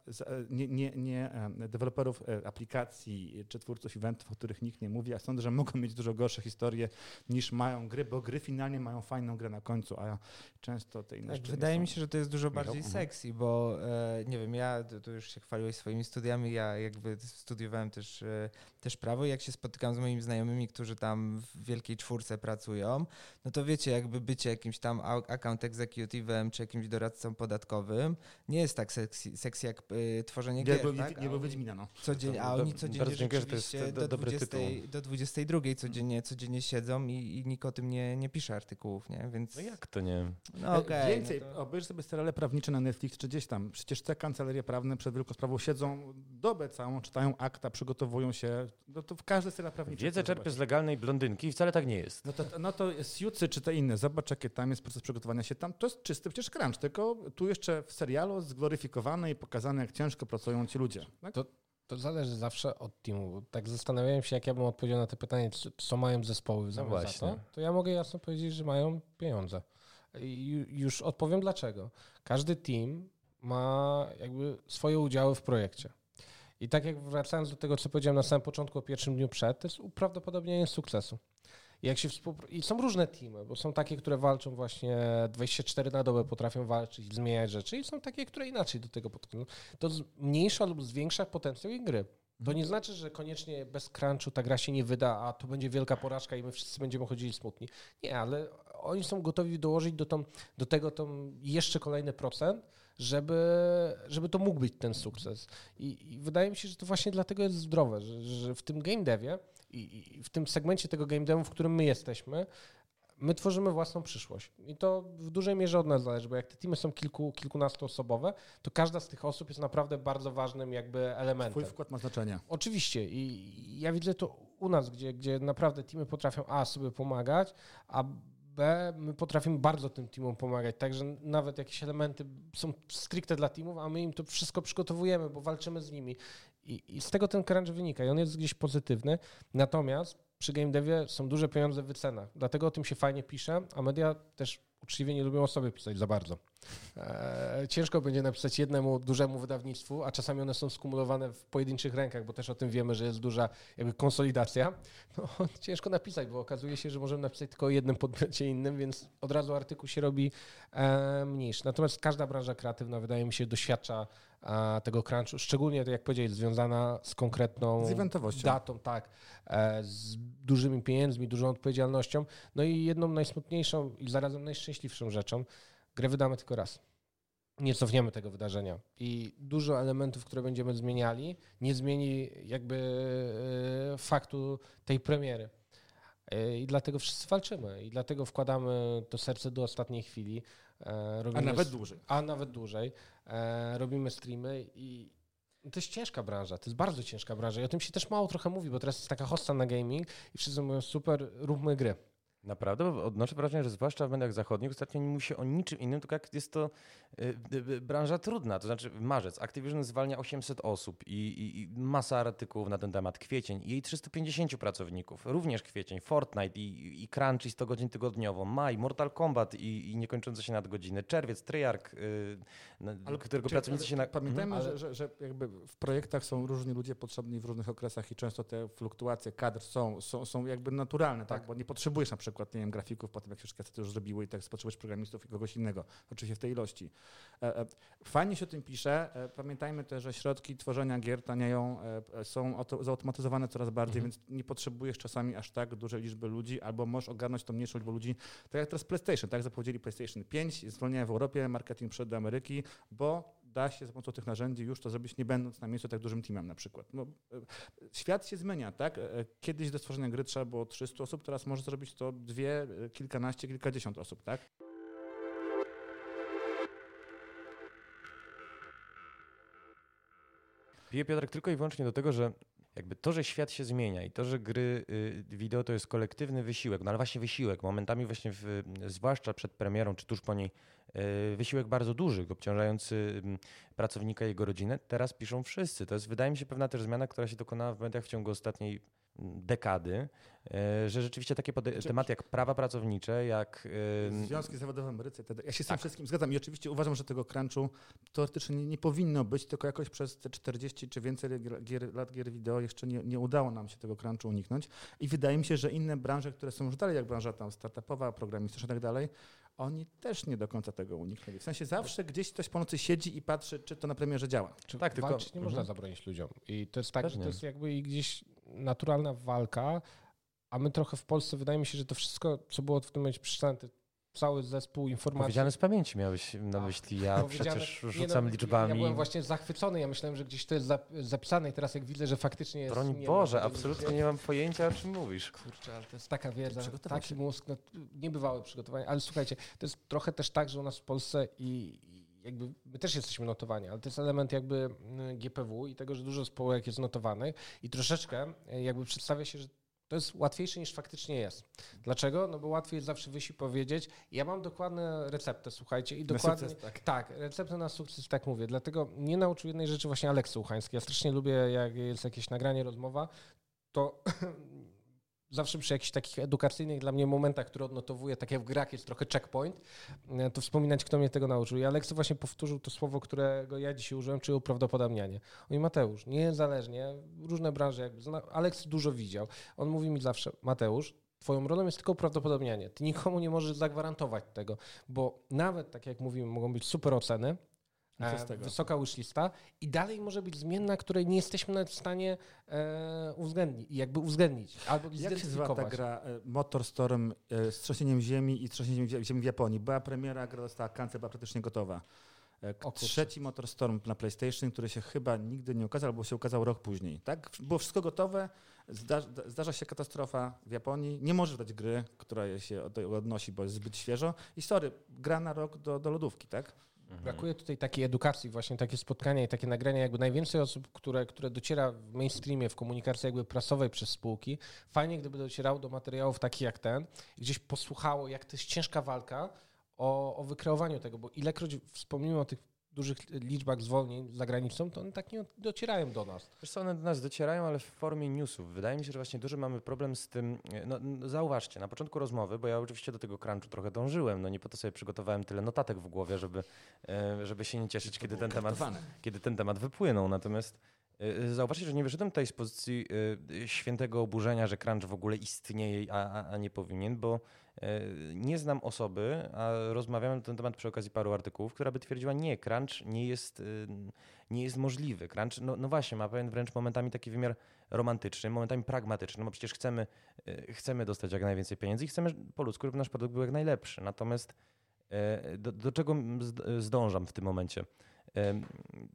nie, nie, nie deweloperów e, aplikacji czy twórców eventów, o których nikt nie mówi, a sądzę, że mogą mieć dużo gorsze historie niż mają gry, bo gry finalnie mają fajną grę na końcu, a często te inne tak, Wydaje mi się, że to jest dużo bardziej mhm. sexy, bo e, nie wiem, ja tu już się chwaliłeś swoimi studiami, ja jakby studiowałem też, e, też prawo i jak się spotykam z moimi znajomymi, którzy tam w wielkiej czwórce pracują, no to wiecie, jakby bycie jakimś tam account executive'em czy jakimś doradcą podatkowym nie jest tak sexy, sexy jak y, tworzenie gier. Nie, tak? nie był Wiedźmina, no. Codziennie, a oni codziennie rzeczywiście do, do, 20, do 22 codziennie, codziennie siedzą i, i nikt o tym nie, nie pisze artykułów, nie? Więc... No jak to nie? No okay, Więcej, no to... obejrz sobie seriale prawnicze na Netflix czy gdzieś tam. Przecież te kancelarie prawne przed wielką sprawą siedzą dobę całą, czytają akta, przygotowują się. No to w każdy serial prawniczy. Wiedzę czerpię z legalnej blondynki i wcale tak nie jest. No to, no to Siucy czy te inne. Zobacz, jakie tam jest proces przygotowania się tam, to jest czysty przecież crunch, tylko tu jeszcze w serialu zgloryfikowany i pokazane, jak ciężko pracują ci ludzie. Tak? To, To zależy zawsze od teamu. Tak zastanawiałem się, jak ja bym odpowiedział na to pytanie, co, mają zespoły w zamian za to. To ja mogę jasno powiedzieć, że mają pieniądze. I ju- już odpowiem dlaczego. Każdy team ma jakby swoje udziały w projekcie. I tak jak wracając do tego, co powiedziałem na samym początku o pierwszym dniu przed, to jest uprawdopodobnienie sukcesu. I Jak się współpr- I są różne teamy, bo są takie, które walczą właśnie 24 na dobę, potrafią walczyć, zmieniać rzeczy, i są takie, które inaczej do tego podchodzą. To zmniejsza lub zwiększa potencjał ich gry. To nie znaczy, że koniecznie bez crunchu ta gra się nie wyda, a to będzie wielka porażka i my wszyscy będziemy chodzili smutni. Nie, ale oni są gotowi dołożyć do, tą, do tego tą jeszcze kolejny procent, żeby, żeby to mógł być ten sukces. I, I wydaje mi się, że to właśnie dlatego jest zdrowe, że, że w tym game devie i, i w tym segmencie tego game devu, w którym my jesteśmy, my tworzymy własną przyszłość. I to w dużej mierze od nas zależy, bo jak te teamy są kilku, kilkunastoosobowe, to każda z tych osób jest naprawdę bardzo ważnym jakby elementem. Twój wkład ma znaczenie. Oczywiście i ja widzę to u nas, gdzie, gdzie naprawdę teamy potrafią A sobie pomagać, a B my potrafimy bardzo tym teamom pomagać, także nawet jakieś elementy są stricte dla teamów, a my im to wszystko przygotowujemy, bo walczymy z nimi. I, i z tego ten crunch wynika i on jest gdzieś pozytywny, natomiast przy game devie są duże pieniądze w wycenach, dlatego o tym się fajnie pisze, a media też uczciwie nie lubią o sobie pisać za bardzo. Eee, ciężko będzie napisać jednemu dużemu wydawnictwu, a czasami one są skumulowane w pojedynczych rękach, bo też o tym wiemy, że jest duża jakby konsolidacja. [LAUGHS] No, ciężko napisać, bo okazuje się, że możemy napisać tylko o jednym podmiocie innym, więc od razu artykuł się robi e, mniejszy. Natomiast każda branża kreatywna, wydaje mi się, doświadcza e, tego crunchu, szczególnie, tak jak powiedziałeś, związana z konkretną Z datą, tak, e, z dużymi pieniędzmi, dużą odpowiedzialnością. No i jedną najsmutniejszą i zarazem najszczęśliwszą rzeczą, grę wydamy tylko raz. Nie cofniemy tego wydarzenia. I dużo elementów, które będziemy zmieniali, nie zmieni jakby e, faktu tej premiery. E, I dlatego wszyscy walczymy. I dlatego wkładamy to serce do ostatniej chwili. E, A robimy nawet s- dłużej. a nawet dłużej. Robimy streamy i to jest ciężka branża, to jest bardzo ciężka branża i o tym się też mało trochę mówi, bo teraz jest taka hosta na gaming i wszyscy mówią super, róbmy gry. Naprawdę, bo odnoszę wrażenie, że zwłaszcza w mediach zachodnich ostatnio nie mówi się o niczym innym, tylko jak jest to y, branża trudna. To znaczy marzec Activision zwalnia 800 osób i, i, i masa artykułów na ten temat. Kwiecień i jej 350 pracowników. Również kwiecień, Fortnite i, i Crunch i 100 godzin tygodniowo. Maj, Mortal Kombat i, i niekończące się nadgodziny. Czerwiec, Treyarch, y, na, którego Czy- pracownicy się... Na... Pamiętajmy, Mhm, ale- że, że, że jakby w projektach są różni ludzie potrzebni w różnych okresach i często te fluktuacje kadr są, są, są jakby naturalne, tak? Tak. Bo nie potrzebujesz na przykład, nie wiem, grafików po tym, jak już kasety już zrobiły i tak potrzebujesz programistów i kogoś innego. Oczywiście w tej ilości. E, e, Fajnie się o tym pisze. E, Pamiętajmy też, że środki tworzenia gier tanieją, e, są auto- zautomatyzowane coraz bardziej, Mhm. więc nie potrzebujesz czasami aż tak dużej liczby ludzi, albo możesz ogarnąć tą mniejszą liczbę ludzi. Tak jak teraz PlayStation, tak zapowiedzieli PlayStation 5, zwolnienia w Europie, marketing przed do Ameryki, bo da się za pomocą tych narzędzi już to zrobić, nie będąc na miejscu tak dużym teamem na przykład. No, świat się zmienia, tak? E, Kiedyś do stworzenia gry trzeba było 300 osób, teraz może zrobić to dwie, e, kilkanaście, kilkadziesiąt osób, tak? Piję Piotrek tylko i wyłącznie do tego, że jakby to, że świat się zmienia i to, że gry y, wideo to jest kolektywny wysiłek, no ale właśnie wysiłek, momentami właśnie w, zwłaszcza przed premierą czy tuż po niej, y, wysiłek bardzo duży, obciążający pracownika i jego rodzinę, teraz piszą wszyscy. To jest wydaje mi się pewna też zmiana, która się dokonała w mediach w ciągu ostatniej dekady, y, że rzeczywiście takie tematy jak prawa pracownicze, jak... Związki zawodowe w Ameryce. itd. Ja się z tym Tak. wszystkim zgadzam i oczywiście uważam, że tego crunchu teoretycznie nie, nie powinno być, tylko jakoś przez te 40 czy więcej gier, lat gier wideo jeszcze nie, nie udało nam się tego crunchu uniknąć. I wydaje mi się, że inne branże, które są już dalej jak branża tam startupowa, programistyczna i tak dalej, oni też nie do końca tego uniknęli. W sensie zawsze gdzieś ktoś po nocy siedzi i patrzy, czy to na premierze działa. Czy Tak, tylko- nie można Mhm. zabronić ludziom. I to jest tak, że to jest jakby i gdzieś naturalna walka, a my trochę w Polsce, wydaje mi się, że to wszystko, co było w tym momencie przeczytane, cały zespół informacji. Powiedziane z pamięci miałeś na Tak. myśli, ja przecież nie rzucam no, liczbami. Ja byłem właśnie zachwycony, ja myślałem, że gdzieś to jest zap- zapisane i teraz jak widzę, że faktycznie jest... Broń nie Boże, ma, absolutnie nie mam pojęcia, o czym mówisz. Kurczę, ale to jest taka wiedza, taki się. mózg, no, niebywałe przygotowanie. Ale słuchajcie, to jest trochę też tak, że u nas w Polsce i jakby my też jesteśmy notowani, ale to jest element jakby mm, GPW i tego, że dużo spółek jest notowanych i troszeczkę e, jakby przedstawia się, że to jest łatwiejsze niż faktycznie jest. Dlaczego? No bo łatwiej jest zawsze wyjść i powiedzieć, ja mam dokładne receptę, słuchajcie, i dokładnie... sukces, tak. tak, receptę na sukces, tak mówię. Dlatego nie nauczył jednej rzeczy właśnie Aleks Słuchański. Ja strasznie lubię, jak jest jakieś nagranie, rozmowa, to [LAUGHS] zawsze przy jakichś takich edukacyjnych dla mnie momentach, które odnotowuję, tak jak w grach jest trochę checkpoint, e, to wspominać, kto mnie tego nauczył. I Aleks właśnie powtórzył to słowo, którego ja dzisiaj użyłem, czyli uprawdopodobnianie. On mi Mateusz, niezależnie, różne branże, jakby, Aleks dużo widział. On mówi mi zawsze, Mateusz, Twoją rolą jest tylko uprawdopodobnianie. Ty nikomu nie możesz zagwarantować tego, bo nawet, tak jak mówimy, mogą być super oceny, e, wysoka wishlista i dalej może być zmienna, której nie jesteśmy nawet w stanie e, uwzględnić, jakby uwzględnić albo Jak się zwa ta gra e, Motorstorm e, z trzęsieniem ziemi i trzęsieniem zie- ziemi w Japonii? Była premiera, gra została kancel, była praktycznie gotowa. E. Trzeci Motorstorm na PlayStation, który się chyba nigdy nie ukazał, albo się ukazał rok później. Tak? Było wszystko gotowe, zdarza, zdarza się katastrofa w Japonii, nie możesz dać gry, która się odnosi, bo jest zbyt świeżo. I sorry, gra na rok do, do lodówki, tak? Brakuje tutaj takiej edukacji, właśnie takie spotkania i takie nagrania, jakby najwięcej osób, które, które dociera w mainstreamie, w komunikacji jakby prasowej przez spółki. Fajnie, gdyby docierało do materiałów takich jak ten, gdzieś posłuchało, jak to jest ciężka walka o, o wykreowaniu tego, bo ilekroć wspomnimy o tych dużych liczbach zwolnień za granicą, to one tak nie docierają do nas. Wiesz co, one do nas docierają, ale w formie newsów. Wydaje mi się, że właśnie duży mamy problem z tym, no, no zauważcie, na początku rozmowy, bo ja oczywiście do tego crunchu trochę dążyłem, no nie po to sobie przygotowałem tyle notatek w głowie, żeby, e, żeby się nie cieszyć, kiedy ten temat kiedy ten temat wypłynął. Natomiast y, zauważcie, że nie wyszedłem tutaj z pozycji świętego oburzenia, że crunch w ogóle istnieje, a, a- a nie powinien, bo nie znam osoby, a rozmawiałem na ten temat przy okazji paru artykułów, która by twierdziła, nie, crunch nie jest, y, nie jest możliwy. Crunch, no, no właśnie, ma pewien wręcz momentami taki wymiar romantyczny, momentami pragmatyczny, bo przecież chcemy, y, chcemy dostać jak najwięcej pieniędzy i chcemy po ludzku, żeby nasz produkt był jak najlepszy. Natomiast y, do, do czego zd- zdążam w tym momencie? Em,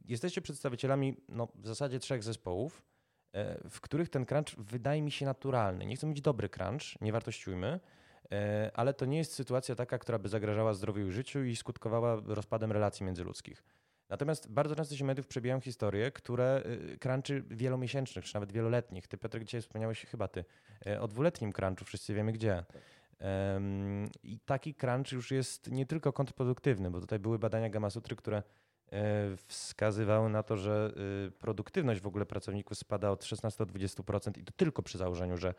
Jesteście przedstawicielami no, w zasadzie trzech zespołów, e, w których ten crunch wydaje mi się naturalny. Nie chcę mieć dobry crunch, nie wartościujmy, e, ale to nie jest sytuacja taka, która by zagrażała zdrowiu i życiu i skutkowała rozpadem relacji międzyludzkich. Natomiast bardzo często się mediów przebijają historie, które y, crunchy wielomiesięcznych, czy nawet wieloletnich. Ty, Piotrek, dzisiaj wspomniałeś chyba ty e, o dwuletnim crunchu, wszyscy wiemy gdzie. I taki crunch już jest nie tylko kontrproduktywny, bo tutaj były badania Gamasutry, które e, wskazywały na to, że y, produktywność w ogóle pracowników spada od 16 do 20% i to tylko przy założeniu, że e,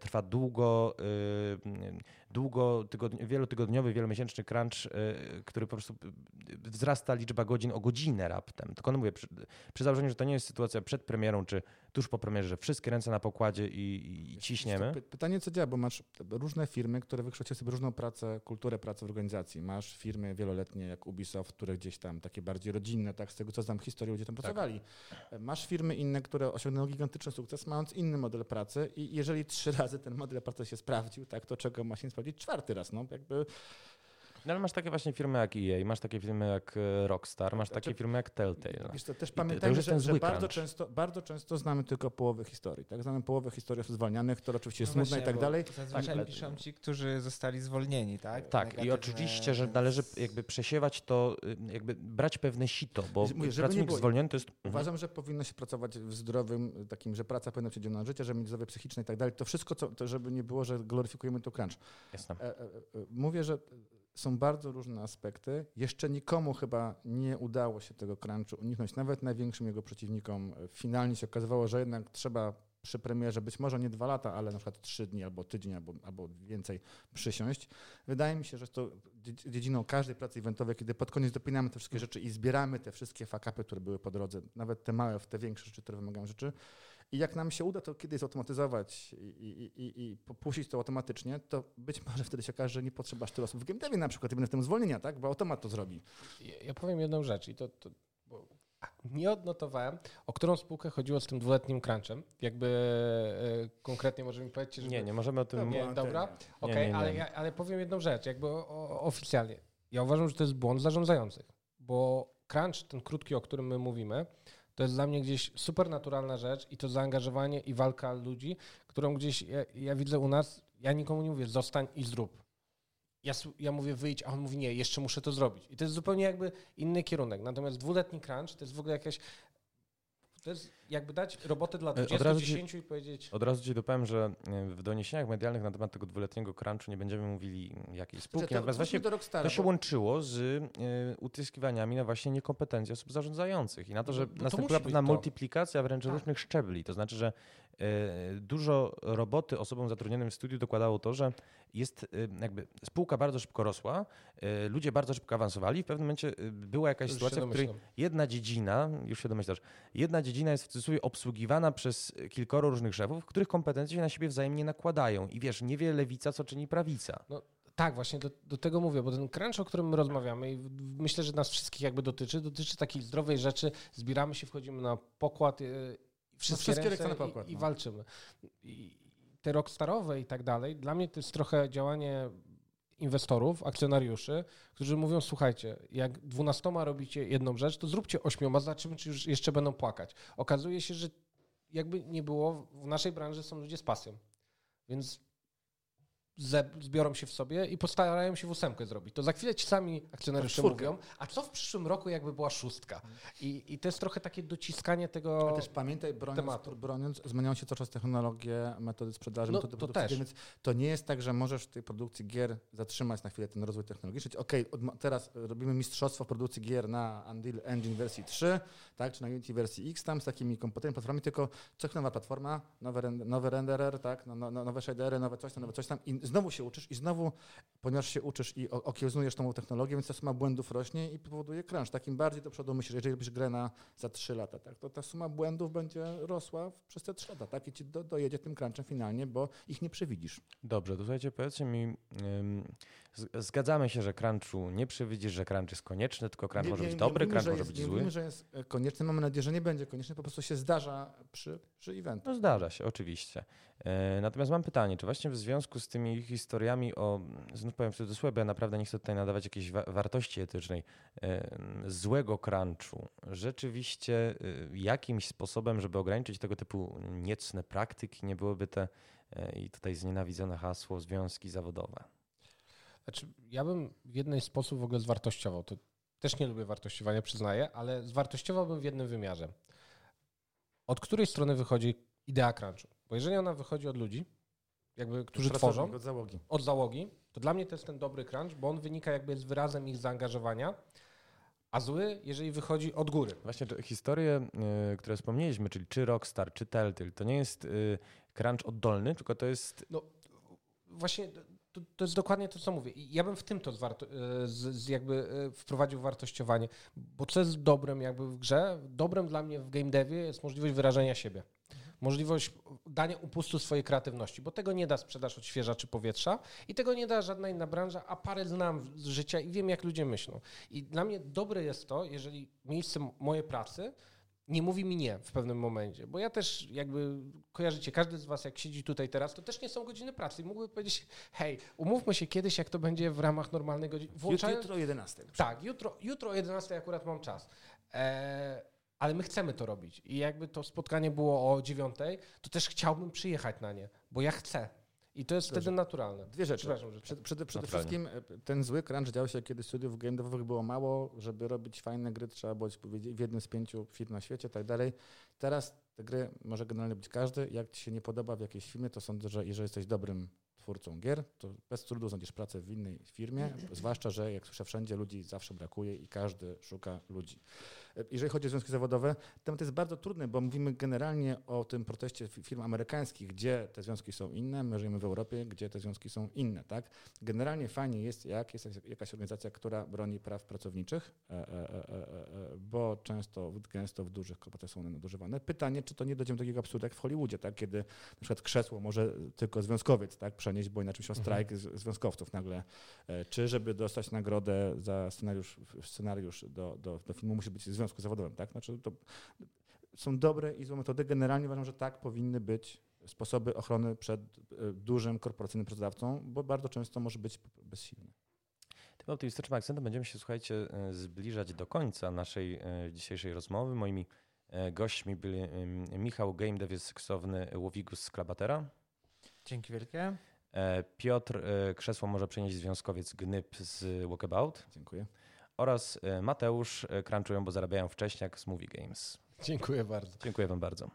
trwa długo, y, długo tygodni- wielotygodniowy, wielomiesięczny crunch, y, który po prostu wzrasta liczba godzin o godzinę raptem. Tylko no mówię, przy, przy założeniu, że to nie jest sytuacja przed premierą czy tuż po premierze, że wszystkie ręce na pokładzie i, i ciśniemy. Py- Pytanie, co działa, bo masz różne firmy, które wykształciły sobie różną pracę, kulturę pracy w organizacji. Masz firmy wieloletnie jak Ubisoft, które gdzieś tam takie bardziej rodzinne, tak, z tego co znam historię, ludzie tam pracowali. Masz firmy inne, które osiągnęły gigantyczny sukces, mając inny model pracy i jeżeli trzy razy ten model pracy się sprawdził, tak, to czego ma się sprawdzić? Czwarty raz, no jakby No ale masz takie właśnie firmy jak EA, masz takie firmy jak e, Rockstar, masz takie Znaczy- firmy jak Telltale. Wiesz, to też pamiętajmy, że, ten że bardzo, często, bardzo często znamy tylko połowę historii. Tak? Znamy połowę historii osób zwalnianych, która oczywiście jest No smutna i tak dalej. Zazwyczaj ale- piszą ci, którzy zostali zwolnieni, tak? Tak, i Negatywne, oczywiście, że należy jakby przesiewać to, y, jakby brać pewne sito, bo Mówię, pracownik było- zwolniony to jest... Mhm. Uważam, że powinno się pracować w zdrowym, takim, że praca powinna być na życie, żeby mieć zdrowie psychiczne i tak dalej. To wszystko, co, to żeby nie było, że gloryfikujemy to crunch. Jasne. E, e, mówię, że są bardzo różne aspekty. Jeszcze nikomu chyba nie udało się tego crunchu uniknąć, nawet największym jego przeciwnikom. Finalnie się okazywało, że jednak trzeba przy premierze być może nie dwa lata, ale na przykład trzy dni albo tydzień albo, albo więcej przysiąść. Wydaje mi się, że to dzie- dziedziną każdej pracy eventowej, kiedy pod koniec dopinamy te wszystkie rzeczy i zbieramy te wszystkie fakapy, które były po drodze, nawet te małe, te większe rzeczy, które wymagają rzeczy. I jak nam się uda to kiedyś zautomatyzować i, i, i, i popuścić to automatycznie, to być może wtedy się okaże, że nie potrzeba aż tylu osób w game devie na przykład i będę w tym zwolnienia, tak? Bo automat to zrobi. Ja, ja powiem jedną rzecz i to, to bo nie odnotowałem, o którą spółkę chodziło z tym dwuletnim crunchem. Jakby e, konkretnie może mi powiedzcie, że Nie, nie możemy o tym... Nie, dobra. Okej, nie. ale, ja, ale powiem jedną rzecz, jakby o, o, oficjalnie. Ja uważam, że to jest błąd zarządzających, bo crunch, ten krótki, o którym my mówimy, to jest dla mnie gdzieś supernaturalna rzecz i to zaangażowanie i walka ludzi, którą gdzieś ja, ja widzę u nas, ja nikomu nie mówię zostań i zrób. Ja, ja mówię wyjdź, a on mówi nie, jeszcze muszę to zrobić. I to jest zupełnie jakby inny kierunek. Natomiast dwuletni crunch to jest w ogóle jakaś To jest jakby dać robotę dla od 20, razu 10 i powiedzieć... Od razu ci dopowiem, że e, w doniesieniach medialnych na temat tego dwuletniego crunchu nie będziemy mówili jakiej spółki, to, natomiast właśnie Rockstara, to się bo- łączyło z y, utyskiwaniami na właśnie niekompetencję osób zarządzających i na to, że No, no być pewna multiplikacja wręcz Tak. różnych szczebli. To znaczy, że dużo roboty osobom zatrudnionym w studiu dokładało to, że jest y, jakby spółka bardzo szybko rosła, y, ludzie bardzo szybko awansowali. W pewnym momencie była jakaś Już sytuacja, w której domyślam. jedna dziedzina, już się domyślasz, jedna dziedzina jest w cudzysłowie obsługiwana przez kilkoro różnych szefów, których kompetencje się na siebie wzajemnie nakładają. I wiesz, nie wie lewica, co czyni prawica. Tak, właśnie do, do tego mówię, bo ten crunch, o którym my rozmawiamy i myślę, że nas wszystkich jakby dotyczy, dotyczy takiej zdrowej rzeczy, zbieramy się, wchodzimy na pokład, wszystkie, wszystkie ręce ręce na pokład, i, i no. walczymy. I te rockstarowe i tak dalej, dla mnie to jest trochę działanie inwestorów, akcjonariuszy, którzy mówią, słuchajcie, jak dwunastoma robicie jedną rzecz, to zróbcie ośmioma, zobaczymy, czy już jeszcze będą płakać. Okazuje się, że jakby nie było, w naszej branży są ludzie z pasją, więc zbiorą się w sobie i postarają się w ósemkę zrobić. To za chwilę ci sami akcjonariusze mówią, a co w przyszłym roku jakby była szóstka? I, I to jest trochę takie dociskanie tego... Ale też pamiętaj, broniąc, tematu. broniąc zmieniają się cały czas technologie, metody sprzedaży, No, metody to produkcji też. więc to nie jest tak, że możesz w tej produkcji gier zatrzymać na chwilę ten rozwój technologiczny. Okej, ma- teraz robimy mistrzostwo w produkcji gier na Unreal Engine wersji 3, tak, czy na Unity wersji X tam z takimi komputerami, platformami, tylko co nowa platforma, nowy, nowy renderer, tak, no, no, no, nowe shadery, nowe coś tam, nowe coś tam i znowu się uczysz i znowu, ponieważ się uczysz i okiełznujesz tą technologię, więc ta suma błędów rośnie i powoduje crunch. Takim bardziej do przodu myślisz, jeżeli robisz grę na za 3 lata, tak, to ta suma błędów będzie rosła przez te 3 lata, tak, i ci do, dojedzie tym crunchem finalnie, bo ich nie przewidzisz. Dobrze, to słuchajcie, powiedzcie mi, zgadzamy się, że crunchu nie przewidzisz, że crunch jest konieczny, tylko crunch Nie- może nie- być dobry, mówimy, crunch że może jest, być zły. mówimy, że jest e, konieczny, mamy nadzieję, że nie będzie konieczny, po prostu się zdarza przy, przy eventach. No zdarza się, oczywiście. E, Natomiast mam pytanie, czy właśnie w związku z tymi historiami o, znów powiem w cudzysłowie, ja naprawdę nie chcę tutaj nadawać jakiejś wa- wartości etycznej, e, złego crunchu, rzeczywiście e, jakimś sposobem, żeby ograniczyć tego typu niecne praktyki, nie byłyby te, i tutaj znienawidzone hasło, związki zawodowe. Znaczy, ja bym w jednej sposób w ogóle zwartościował. To też nie lubię wartościowania, przyznaję, ale zwartościowałbym w jednym wymiarze. Od której strony wychodzi idea crunchu? Bo jeżeli ona wychodzi od ludzi, jakby, którzy tworzą, Od załogi. od załogi, to dla mnie to jest ten dobry crunch, bo on wynika jakby jest wyrazem ich zaangażowania, a zły, jeżeli wychodzi od góry. Właśnie historie, e, które wspomnieliśmy, czyli czy Rockstar, czy Telltale, to nie jest e, crunch oddolny, tylko to jest Właśnie to, to jest dokładnie to, co mówię. I ja bym w tym to zwarto, e, z, z jakby wprowadził wartościowanie, bo co jest dobrem jakby w grze? Dobrem dla mnie w game devie jest możliwość wyrażenia siebie. Możliwość dania upustu swojej kreatywności, bo tego nie da sprzedaż odświeżaczy powietrza i tego nie da żadna inna branża, a parę znam z życia i wiem, jak ludzie myślą. I dla mnie dobre jest to, jeżeli miejsce mojej pracy nie mówi mi nie w pewnym momencie, bo ja też jakby kojarzycie, każdy z was jak siedzi tutaj teraz, to też nie są godziny pracy i mógłby powiedzieć, hej, umówmy się kiedyś, jak to będzie w ramach normalnej godziny. Jutro, Włączając- jutro o 11. tak, jutro, jutro o 11 akurat mam czas. E, ale my chcemy to robić. I jakby to spotkanie było o 9, to też chciałbym przyjechać na nie, bo ja chcę. I to jest Dobrze. wtedy naturalne. Dwie rzeczy. Że Przed, przede, wszystkim e, ten zły crunch dział się, kiedy studiów game devowych było mało, żeby robić fajne gry, trzeba było powiedzieć w jednym z pięciu firm na świecie i tak dalej. Teraz te gry może generalnie być każdy. Jak ci się nie podoba w jakiejś firmie, to sądzę, że jeżeli jesteś dobrym twórcą gier, to bez trudu znajdziesz pracę w innej firmie, [LAUGHS] zwłaszcza, że jak słyszę wszędzie, ludzi zawsze brakuje i każdy szuka ludzi. Jeżeli chodzi o związki zawodowe, temat jest bardzo trudny, bo mówimy generalnie o tym proteście fi- firm amerykańskich, gdzie te związki są inne, my żyjemy w Europie, gdzie te związki są inne, tak? Generalnie fajnie jest, jak jest jakaś organizacja, która broni praw pracowniczych, e, e, e, bo często, gęsto w dużych korporacjach są one nadużywane. Pytanie, czy to nie dojdziemy do takiego absurdu jak w Hollywoodzie, tak? Kiedy na przykład krzesło może tylko związkowiec tak? przenieść, bo inaczej się strajk z- związkowców nagle. Czy żeby dostać nagrodę za scenariusz, scenariusz do, do, do filmu musi być w związku zawodowym, tak? Znaczy to są dobre i złe metody. Generalnie uważam, że tak powinny być sposoby ochrony przed e, dużym korporacyjnym pracodawcą, bo bardzo często może być bezsilny. Tym optymistycznym akcentem będziemy się, słuchajcie, e, zbliżać do końca naszej e, dzisiejszej rozmowy. Moimi gośćmi byli Michał Game Dev, jest seksowny Łowigus z Klabatera. Dzięki wielkie. Piotr Krzesło może przenieść związkowiec Gnyb z Walkabout Dziękuję. Oraz e, Mateusz e, crunchują, bo zarabiają wcześniak z Movie Games. Dziękuję bardzo. Dziękuję Wam bardzo.